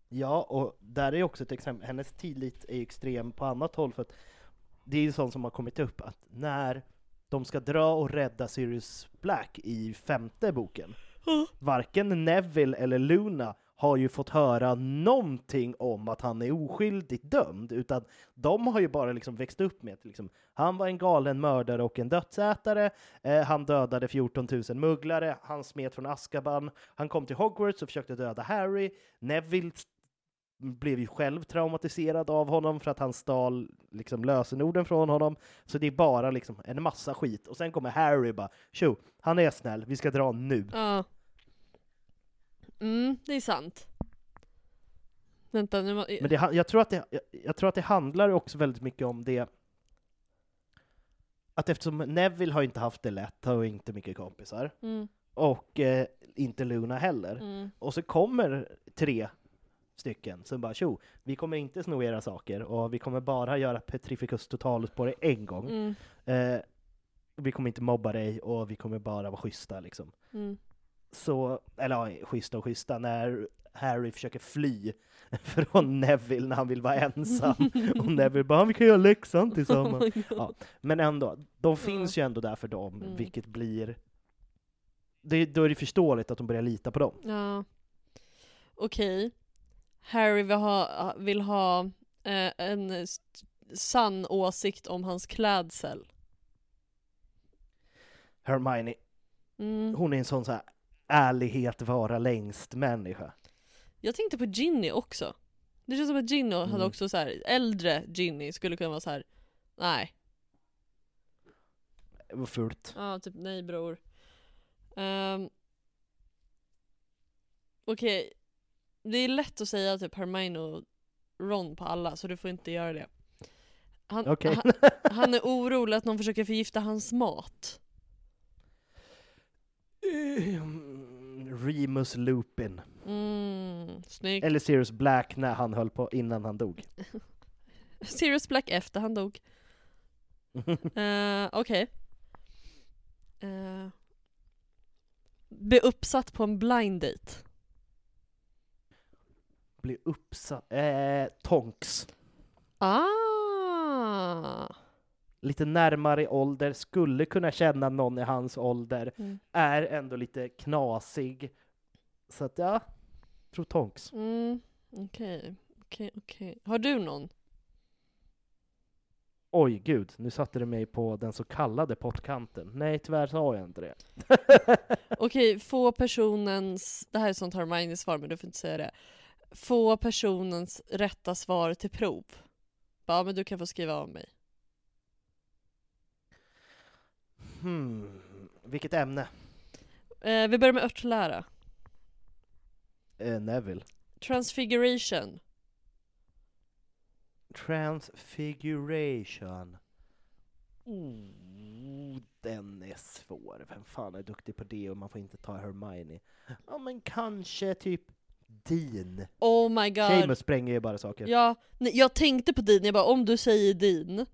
Ja, och där är också ett exempel, hennes tillit är extrem på annat håll, för att det är ju sånt som har kommit upp, att när de ska dra och rädda Sirius Black i femte boken, varken Neville eller Luna har ju fått höra någonting om att han är oskyldigt dömd, utan de har ju bara liksom växt upp med att liksom, han var en galen mördare och en dödsätare, eh, han dödade 14 000 mugglare, han smet från Azkaban, han kom till Hogwarts och försökte döda Harry, Neville blev ju själv traumatiserad av honom för att han stal liksom lösenorden från honom. Så det är bara liksom en massa skit. Och sen kommer Harry bara tjo, han är snäll, vi ska dra nu. Uh. Mm, det är sant. Vänta nu må- Men det, jag, tror att det, jag, jag tror att det handlar också väldigt mycket om det att eftersom Neville har inte haft det lätt, har inte mycket kompisar, mm, och eh, inte Luna heller. mm, Och så kommer tre stycken som bara tjo, vi kommer inte sno era saker och vi kommer bara göra Petrificus Totalus på dig en gång. mm, Eh, vi kommer inte mobba dig och vi kommer bara vara schyssta liksom. Så, eller ja, schyssta och schyssta, när Harry försöker fly *laughs* från Neville när han vill vara ensam. *laughs* och Neville bara, vi kan göra läxan Oh tillsammans. God. Ja, men ändå, de finns ju ändå där för dem, Mm. vilket blir... Det, då är det förståeligt att de börjar lita på dem. Ja. Okej. Harry vill ha, vill ha eh, en sann åsikt om hans klädsel. Hermione, Mm. hon är en sån så här ärlighet vara längst människa. Jag tänkte på Ginny också. Det känns som att Ginny hade Mm. också så här, äldre Ginny skulle kunna vara så här. nej. Var fult. Ja, typ nej bror. Um, Okej, det är lätt att säga typ Hermione och Ron på alla så du får inte göra det. Han, Okej. han, han är orolig att någon försöker förgifta hans mat. Mm, *laughs* Remus Lupin. Mm, snyggt. Eller Sirius Black när han höll på innan han dog. *laughs* Sirius Black efter han dog. *laughs* Eh, Okej. Eh, bli uppsatt på en blind date. Bli uppsatt. Eh, tonks. Ah! Lite närmare i ålder, skulle kunna känna någon i hans ålder. Mm. Är ändå lite knasig. Så att ja, tror tonks. Mm, okej, okej, okej. Har du någon? Oj gud, nu satte du mig på den så kallade pottkanten. Nej, tyvärr så har jag inte det. *laughs* Okej, få personens, det här är sånt Hermione-svar men du får inte säga det. Få personens rätta svar till prov. Ja men du kan få skriva av mig. Hmm, vilket ämne? Eh, vi börjar med örtlära. Eh, Neville. Transfiguration. Transfiguration. Oh, den är svår. Vem fan är duktig på det och man får inte ta Hermione? Ja, men kanske typ Dean. Oh my god. Seamus spränger ju bara saker. Ja, nej, jag tänkte på din, jag bara om du säger din.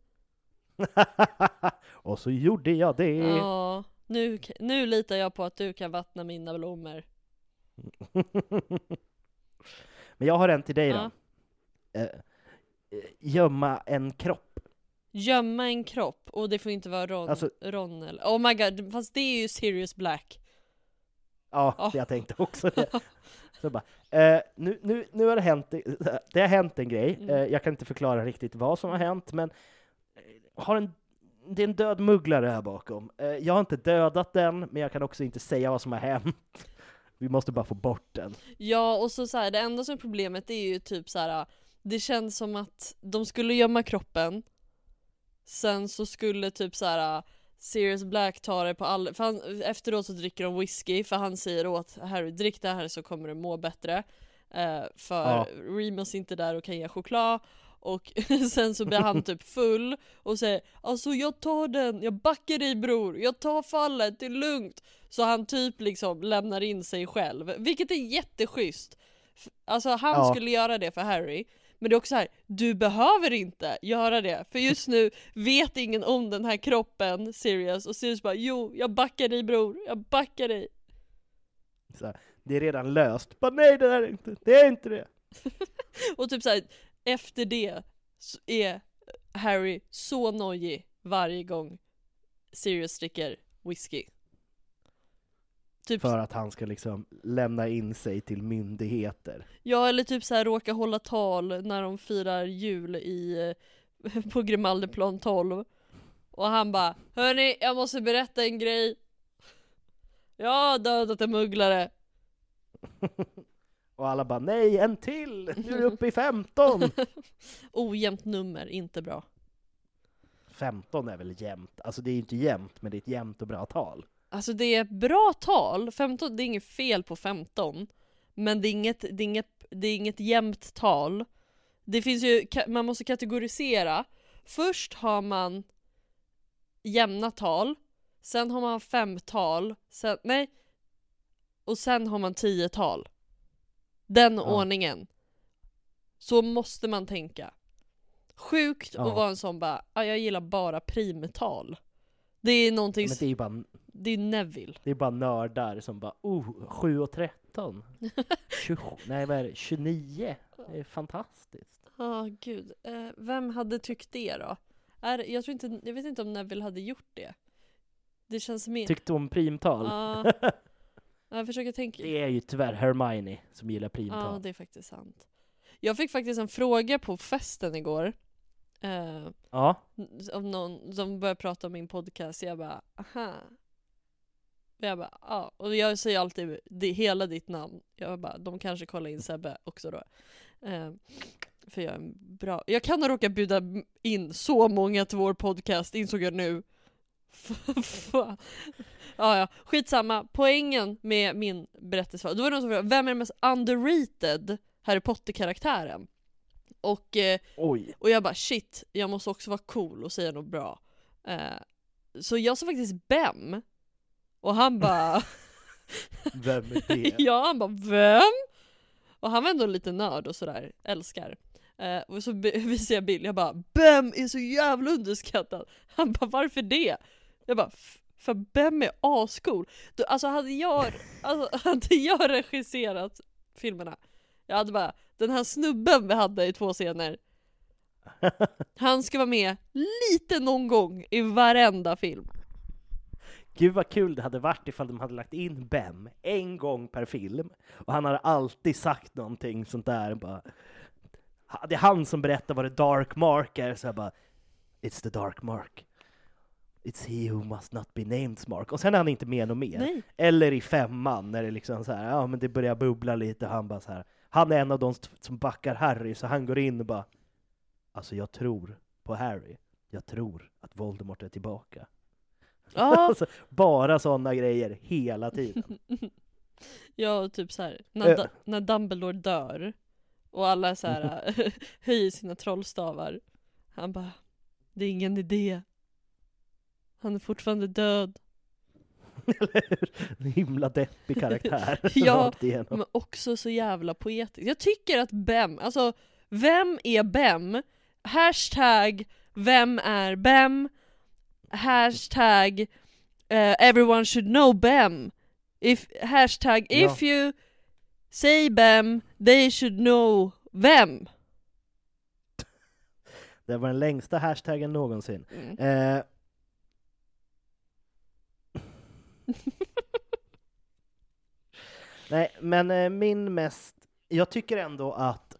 *laughs* och så gjorde jag det. Ja, nu, nu litar jag på att du kan vattna mina blommor. *laughs* Men jag har en till dig då. Ja. Eh, eh, gömma en kropp. Gömma en kropp, och det får inte vara Ron, Alltså- Ron eller... Oh my god, fast det är ju Sirius Black. Ja, Ja. jag tänkte också det. *laughs* Så bara, eh, nu, nu, nu har det hänt, det har hänt en grej. Mm. Eh, jag kan inte förklara riktigt vad som har hänt, men har en, det är en död mugglare här bakom. Eh, jag har inte dödat den, men jag kan också inte säga vad som har hänt. Vi måste bara få bort den. Ja, och så, så här, det enda som är problemet är ju typ så här. det känns som att de skulle gömma kroppen, sen så skulle typ så här. Sirius Black ta det på all... För han, efteråt så dricker de whisky, för han säger åt Harry drick det här så kommer du må bättre. Eh, för Ja. Remus är inte där och kan ge choklad. Och *laughs* sen så blir han *laughs* typ full och säger Alltså jag tar den, jag backar dig bror, jag tar fallet, det är lugnt. Så han typ liksom lämnar in sig själv, vilket är jätteschysst. Alltså han Ja. skulle göra det för Harry, men det är också här, du behöver inte göra det, för just nu vet ingen om den här kroppen, Sirius, och Sirius bara jo, jag backar dig bror, jag backar dig. Så här, det är redan löst. Bara, nej, det är inte, det är inte det. *laughs* Och typ såhär, efter det så är Harry så nojig varje gång Sirius dricker whisky. Typ, För att han ska liksom lämna in sig till myndigheter. ja eller typ såhär råka hålla tal när de firar jul i, *laughs* på Grimaldeplan 12. Och han bara Hörni, jag måste berätta en grej. Jag har dödat en mugglare. *laughs* Och alla bara, nej, en till! Nu är du uppe i 15! *laughs* Ojämnt nummer, inte bra. 15 är väl jämnt? Alltså det är ju inte jämnt, men det är ett jämnt och bra tal. Alltså det är ett bra tal, 15, det är inget fel på 15 Men det är inget, det är inget, det är inget jämnt tal Det finns ju, man måste kategorisera Först har man jämna tal Sen har man femtal, sen, nej Och sen har man tiotal Den Ja. ordningen Så måste man tänka Sjukt Ja. att vara en sån bara, ah, jag gillar bara primtal Det är någonting Men det är bara, det är Neville. det är bara nördar som bara, oh, 7 och 13. 20, *laughs* nej, vad är det? 29? Det är fantastiskt. Ja, gud. Eh, vem hade tyckt det då? Är, jag, tror inte, jag vet inte om Neville hade gjort det. Det känns mer... Tyckte om primtal? Ja. *laughs* Jag försöker tänka. det är ju tyvärr Hermione som gillar Ja, primtal. det är faktiskt sant. Jag fick faktiskt en fråga på festen igår. Eh, Ja, av någon som började prata om min podcast. Jag bara, aha. Jag bara, ja. Och jag säger alltid det, hela ditt namn. Jag bara, de kanske kollar in Sebbe också då. Eh, för jag är en bra... Jag kan ha råkat bjuda in så många till vår podcast, insåg jag nu. Ja, ja, skitsamma. Poängen med min berättelse då var det någon som frågade, vem är den mest underrated Harry Potter-karaktären? Och eh, och jag bara shit, jag måste också vara cool och säga något bra. Eh, så jag sa faktiskt Bem. Och han bara *laughs* Vem är det? *laughs* ja, han bara vem? Och han var ändå lite nörd och sådär, älskar. Eh, och så *laughs* visar jag bild, jag bara Bem är så jävla underskattad! Han bara varför det? Jag bara "F- för Bem är ascool! Då, alltså hade jag, alltså, *laughs* hade jag regisserat filmerna, jag hade bara den här snubben vi hade i två scener *laughs* Han ska vara med lite någon gång i varenda film. Gud vad kul det hade varit ifall de hade lagt in Bem en gång per film, och han hade alltid sagt någonting sånt där, bara Det är han som berättar vad the dark mark är, så jag bara It's the dark mark It's he who must not be named mark, och sen är han inte med något mer. Nej. Eller i femman, när det liksom så här, ja men det börjar bubbla lite, han bara så här. Han är en av de som backar Harry, så han går in och bara Alltså jag tror på Harry, jag tror att Voldemort är tillbaka. Ja, *laughs* Alltså, bara sådana grejer hela tiden. *laughs* ja typ så här, när. Da- när Dumbledore dör och alla så här *laughs* höjer sina trollstavar. Han bara, det är ingen idé. Han är fortfarande död. *laughs* Eller hur? En himla deppig karaktär. *laughs* Ja. Men också så jävla poetiskt. Jag tycker att Bem, alltså vem är Bem? Hashtag vem är Bem? Hashtag eh, everyone should know Bem. If, hashtag Ja. if you say Bem, they should know vem. *laughs* Det var den längsta hashtaggen någonsin. Mm. Eh. *laughs* Nej, men eh, min mest... Jag tycker ändå att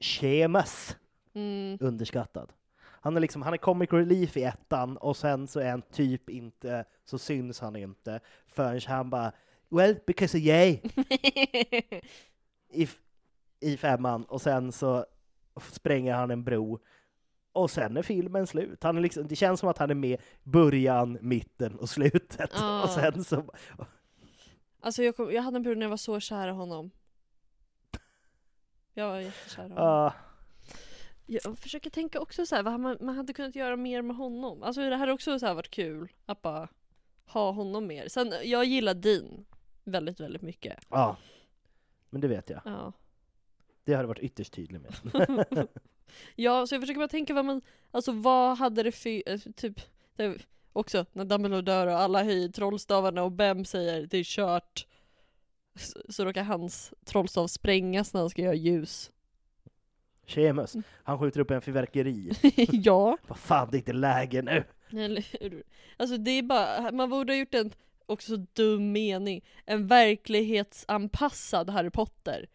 Seamus Mm. underskattad. Han är liksom, han är comic relief i ettan och sen så är han typ inte, så syns han inte förrän han bara Well, because of yay *laughs* i, i femman och sen så spränger han en bro och sen är filmen slut. Han är liksom, det känns som att han är med början, mitten och slutet. Ah. Och sen så... Alltså jag, kom, jag hade en period när jag var så kär i honom. Jag var jättekär i honom. ah, Jag försöker tänka också så här, vad man, man hade kunnat göra mer med honom. Alltså det hade också så här varit kul att bara ha honom mer. Sen, jag gillar Dean väldigt, väldigt mycket. ja. Men det vet jag. Ja. Det har jag varit ytterst tydlig med. *laughs* ja, så jag försöker bara tänka vad man, alltså vad hade det för, eh, typ, det, också när Dumbledore dör och alla höjer trollstavarna och Bem säger det är kört. Så, så råkar hans trollstav sprängas när han ska göra ljus. Seamus, han skjuter upp en fyrverkeri. *laughs* ja. Vad fan, det är inte läge nu! Eller hur? Alltså det är bara, man borde ha gjort en också så dum mening, en verklighetsanpassad Harry Potter.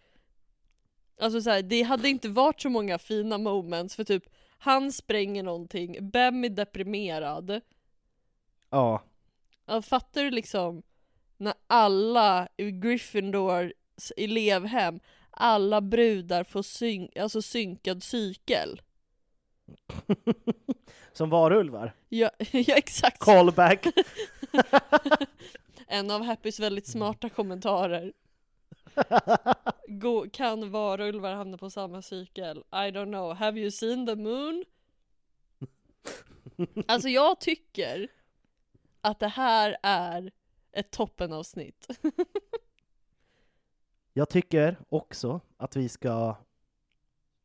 Alltså så här, det hade inte varit så många fina moments för typ han spränger någonting, Bem är deprimerad. Ja. Ja, fattar du liksom när alla i Gryffindors elevhem, alla brudar får syn alltså synkad cykel? *laughs* Som varulvar. Ja, *laughs* ja exakt. Callback! *laughs* En av Happys väldigt smarta kommentarer. *laughs* Gå, kan varulvar hamna på samma cykel? I don't know. Have you seen the moon? *laughs* Alltså jag tycker att det här är ett toppenavsnitt. *laughs* Jag tycker också att vi ska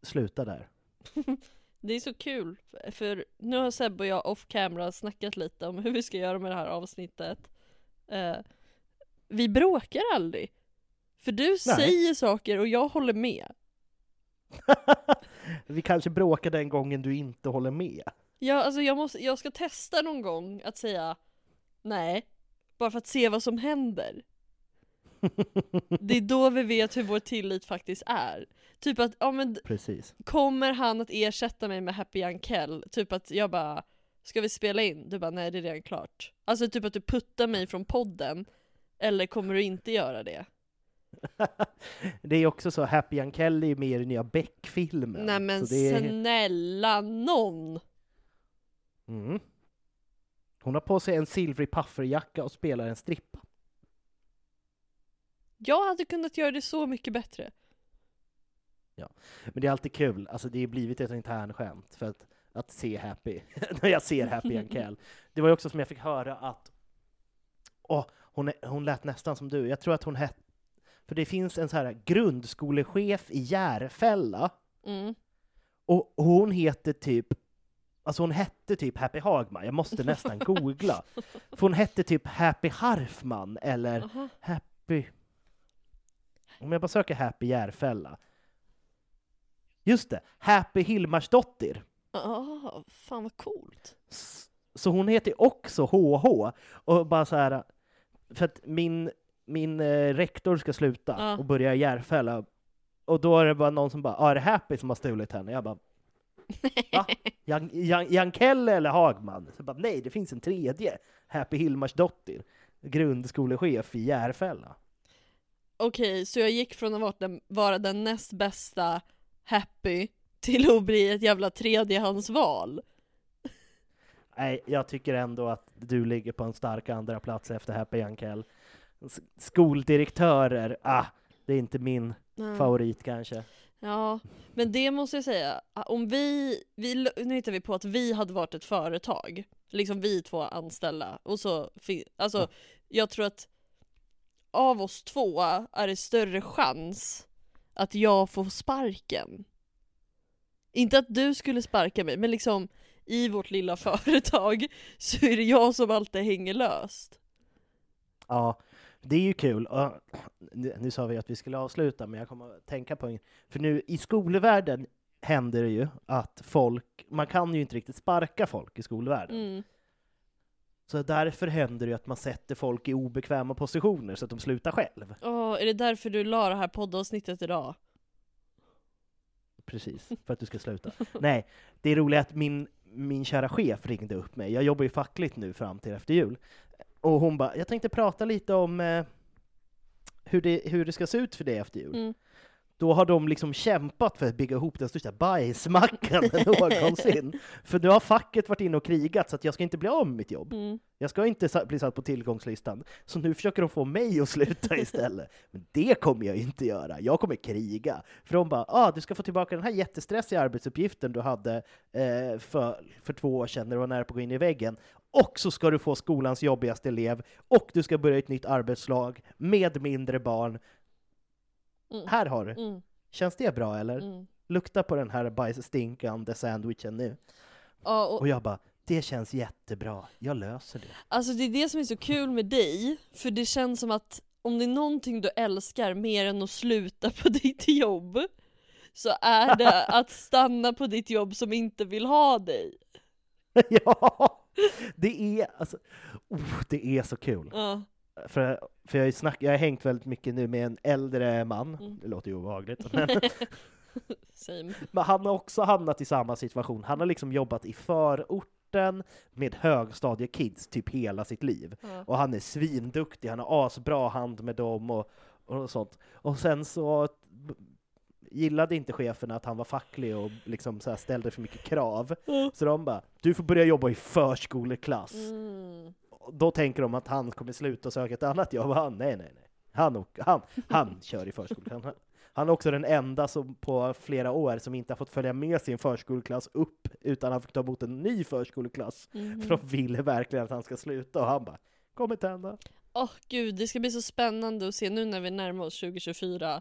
sluta där. Det är så kul, för nu har Seb och jag off camera snackat lite om hur vi ska göra med det här avsnittet. Eh, vi bråkar aldrig. För du säger saker och jag håller med. *laughs* vi kanske bråkar den gången du inte håller med. Ja, alltså jag, måste, jag ska testa någon gång att säga nej, bara för att se vad som händer. *laughs* Det är då vi vet hur vår tillit faktiskt är. Typ att, ja men Precis. kommer han att ersätta mig med Happy Uncle? Typ att jag bara, ska vi spela in? Du bara, nej det är redan klart. Alltså typ att du puttar mig från podden, eller kommer du inte göra det? *laughs* det är också så, Happy Uncle är med i den nya Beck-filmen. Nej men är... snälla någon! mm. Hon har på sig en silvrig pufferjacka och spelar en strippa. Jag hade kunnat göra det så mycket bättre. Men det är alltid kul, alltså det har blivit ett internskämt för att, att se Happy, *laughs* när jag ser Happy Uncle. *laughs* Det var ju också som jag fick höra att åh, hon, hon lät nästan som du, jag tror att hon hette för det finns en så här grundskolechef i Järfälla Mm. Och hon heter typ, alltså hon hette typ Happy Hagman, jag måste nästan *laughs* googla. För hon hette typ Happy Harfman eller Aha. Happy... Om jag bara söker Happy Järfälla. Just det, Happy Hilmarsdottir. Ah, fan vad coolt. Så hon heter också HH. Och bara så här, för att min, min eh, rektor ska sluta Ja. och börja i Järfälla. Och då är det bara någon som bara, ah, är det Happy som har stulit henne? Jag bara, va? *laughs* Jan, Jan, Jankelle eller Hagman? Så jag bara, nej, det finns en tredje. Happy Hilmarsdottir, grundskolechef i Järfälla. Okej, så jag gick från att vara den, vara den näst bästa happy till att bli ett jävla tredjehandsval. Nej, jag tycker ändå att du ligger på en stark andra plats efter Happy Jankell. Skoldirektörer, ah, det är inte min Ja. favorit kanske. Ja, men det måste jag säga, om vi, vi, nu hittar vi på att vi hade varit ett företag, liksom vi två anställda, och så, alltså Ja. jag tror att av oss två är det större chans att jag får sparken. Inte att du skulle sparka mig, men liksom i vårt lilla *laughs* företag så är det jag som alltid hänger löst. Ja, det är ju kul. Och, nu, nu sa vi att vi skulle avsluta, men jag kommer att tänka på en För nu i skolvärlden händer det ju att folk, man kan ju inte riktigt sparka folk i skolvärlden. Mm. Så därför händer det ju att man sätter folk i obekväma positioner så att de slutar själv. Åh, är det därför du la det här poddavsnittet idag? Precis, för att du ska sluta. *laughs* Nej, det är roligt att min, min kära chef ringde upp mig. Jag jobbar ju fackligt nu fram till efter jul. Och hon bara, jag tänkte prata lite om eh, hur, det, hur det ska se ut för dig efter jul. Mm. Då har de liksom kämpat för att bygga ihop den största bajsmackan *laughs* någonsin. För nu har facket varit inne och krigat så att jag ska inte bli av med mitt jobb. Mm. Jag ska inte bli satt på tillgångslistan. Så nu försöker de få mig att sluta *laughs* istället. Men det kommer jag inte göra. Jag kommer kriga. För de bara, ah, du ska få tillbaka den här jättestressiga arbetsuppgiften du hade eh, för, för två år sedan när du var nära på att gå in i väggen. Och så ska du få skolans jobbigaste elev. Och du ska börja ett nytt arbetslag med mindre barn. Mm. Här har du. Mm. Känns det bra eller? Mm. Lukta på den här bajsstinkande sandwichen nu. Ja, och, Och jag bara, det känns jättebra. Jag löser det. Alltså det är det som är så kul med dig, för det känns som att om det är någonting du älskar mer än att sluta på *laughs* ditt jobb så är det *laughs* att stanna på ditt jobb som inte vill ha dig. *laughs* ja, det är alltså, oh, det är så kul. Ja. För, för jag, snack, jag har hängt väldigt mycket nu med en äldre man, Mm. det låter ju obehagligt, *laughs* *laughs* men, men han har också hamnat i samma situation. Han har liksom jobbat i förorten med högstadiekids typ hela sitt liv. Ja. Och han är svinduktig, han har asbra hand med dem och, och sånt. Och sen så gillade inte cheferna att han var facklig och liksom så ställde för mycket krav. Så de bara, du får börja jobba i förskoleklass. Mm. Då tänker de att han kommer sluta och söka ett annat jobb. Han, nej, nej, nej. Han, han, han kör i förskoleklass. Han, är också den enda som på flera år som inte har fått följa med sin förskoleklass upp, utan han fick ta emot en ny förskoleklass. Mhm. För de ville verkligen att han ska sluta, och han bara, kommer inte hända. Åh gud, det ska bli så spännande att se nu när vi närmar oss 2024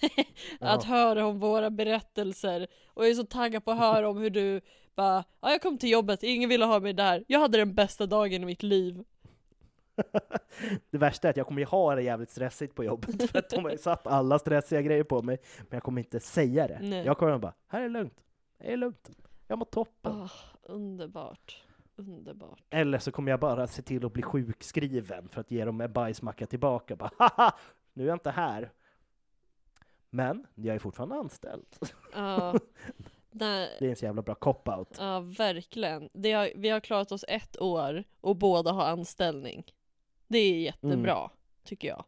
*laughs* Ja. Att höra om våra berättelser Och jag är så taggad på att höra om hur du bara Ja jag kom till jobbet, ingen ville ha mig där Jag hade den bästa dagen i mitt liv *laughs* Det värsta är att jag kommer ju ha det jävligt stressigt på jobbet, för att de har *laughs* satt alla stressiga grejer på mig, men jag kommer inte säga det. Nej. Jag kommer bara, här är det lugnt, det är lugnt, jag mår toppen. Åh, Underbart Underbart Eller så kommer jag bara se till att bli sjukskriven för att ge dem en bajsmacka tillbaka. Bara, Haha, nu är jag inte här. Men jag är fortfarande anställd. Ja, *laughs* Det är en så jävla bra cop-out. ja verkligen har, Vi har klarat oss ett år och båda har anställning Det är jättebra, tycker jag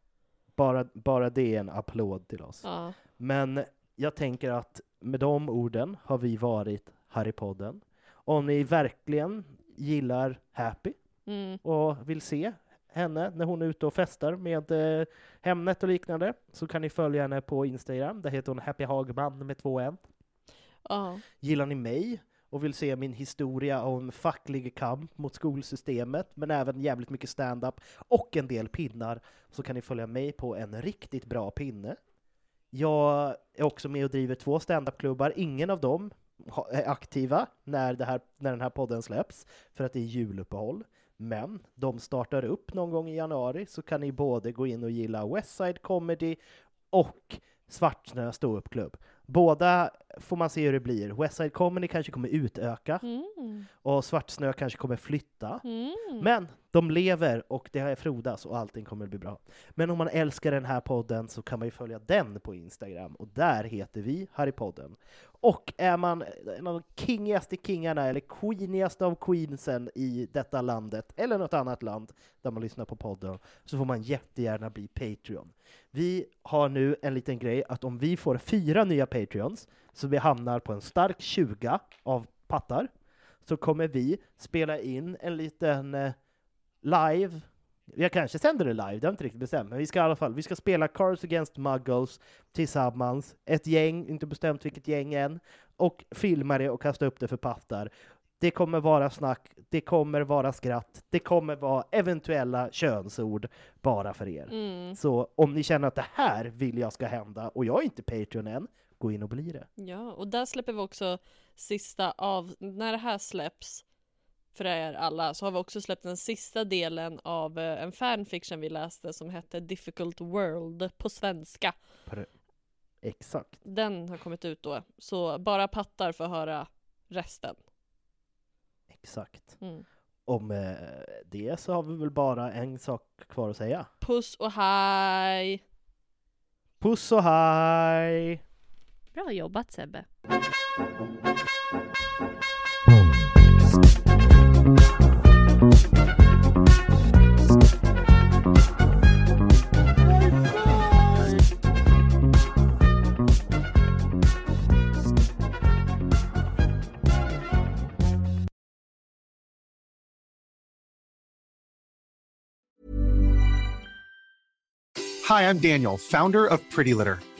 Bara, bara det är en applåd till oss. Ja, Men jag tänker att med de orden har vi varit här i podden. Om ni verkligen gillar Happy mm, och vill se henne när hon är ute och festar med eh, Hemnet och liknande så kan ni följa henne på Instagram. Där heter hon Happy Hagman med två n. ja, Gillar ni mig och vill se min historia om facklig kamp mot skolsystemet, men även jävligt mycket stand-up och en del pinnar, så kan ni följa mig på en riktigt bra pinne. Jag är också med och driver två standupklubbar. Ingen av dem är eh, aktiva när, det här, när den här podden släpps, för att det är juluppehåll. Men de startar upp någon gång i januari, så kan ni både gå in och gilla Westside Comedy och Svartsnö ståuppklubb. Båda får man se hur det blir. Westside Comedy kanske kommer utöka, Mm. och Svartsnö kanske kommer flytta. Mm. Men de lever och det är frodas och allting kommer att bli bra. Men om man älskar den här podden så kan man ju följa den på Instagram och där heter vi Harrypodden. Och är man en av de kingigaste kingarna eller queenigaste av queensen i detta landet eller något annat land där man lyssnar på podden så får man jättegärna bli Patreon. Vi har nu en liten grej att om vi får fyra nya Patreons så vi hamnar på en stark 20 av pattar så kommer vi spela in en liten eh, live jag kanske sänder det live, det har inte riktigt bestämt, men vi ska i alla fall, vi ska spela Cards Against Muggles tillsammans, ett gäng, inte bestämt vilket gäng än, och filma det och kasta upp det för pattar. Det kommer vara snack, det kommer vara skratt, det kommer vara eventuella könsord bara för er. Mm. Så om ni känner att det här vill jag ska hända, och jag är inte Patreon än, gå in och bli det. Ja, och där släpper vi också sista av, när det här släpps för er alla så har vi också släppt den sista delen av eh, en fanfiction vi läste som hette Difficult World på svenska. Pre- Exakt. Den har kommit ut då, så bara pattar får höra resten. Exakt. Mm. Om eh, det så har vi väl bara en sak kvar att säga. Puss och hej! Puss och hej! Jobbat Sebbe! Hi, I'm Daniel, founder of Pretty Litter.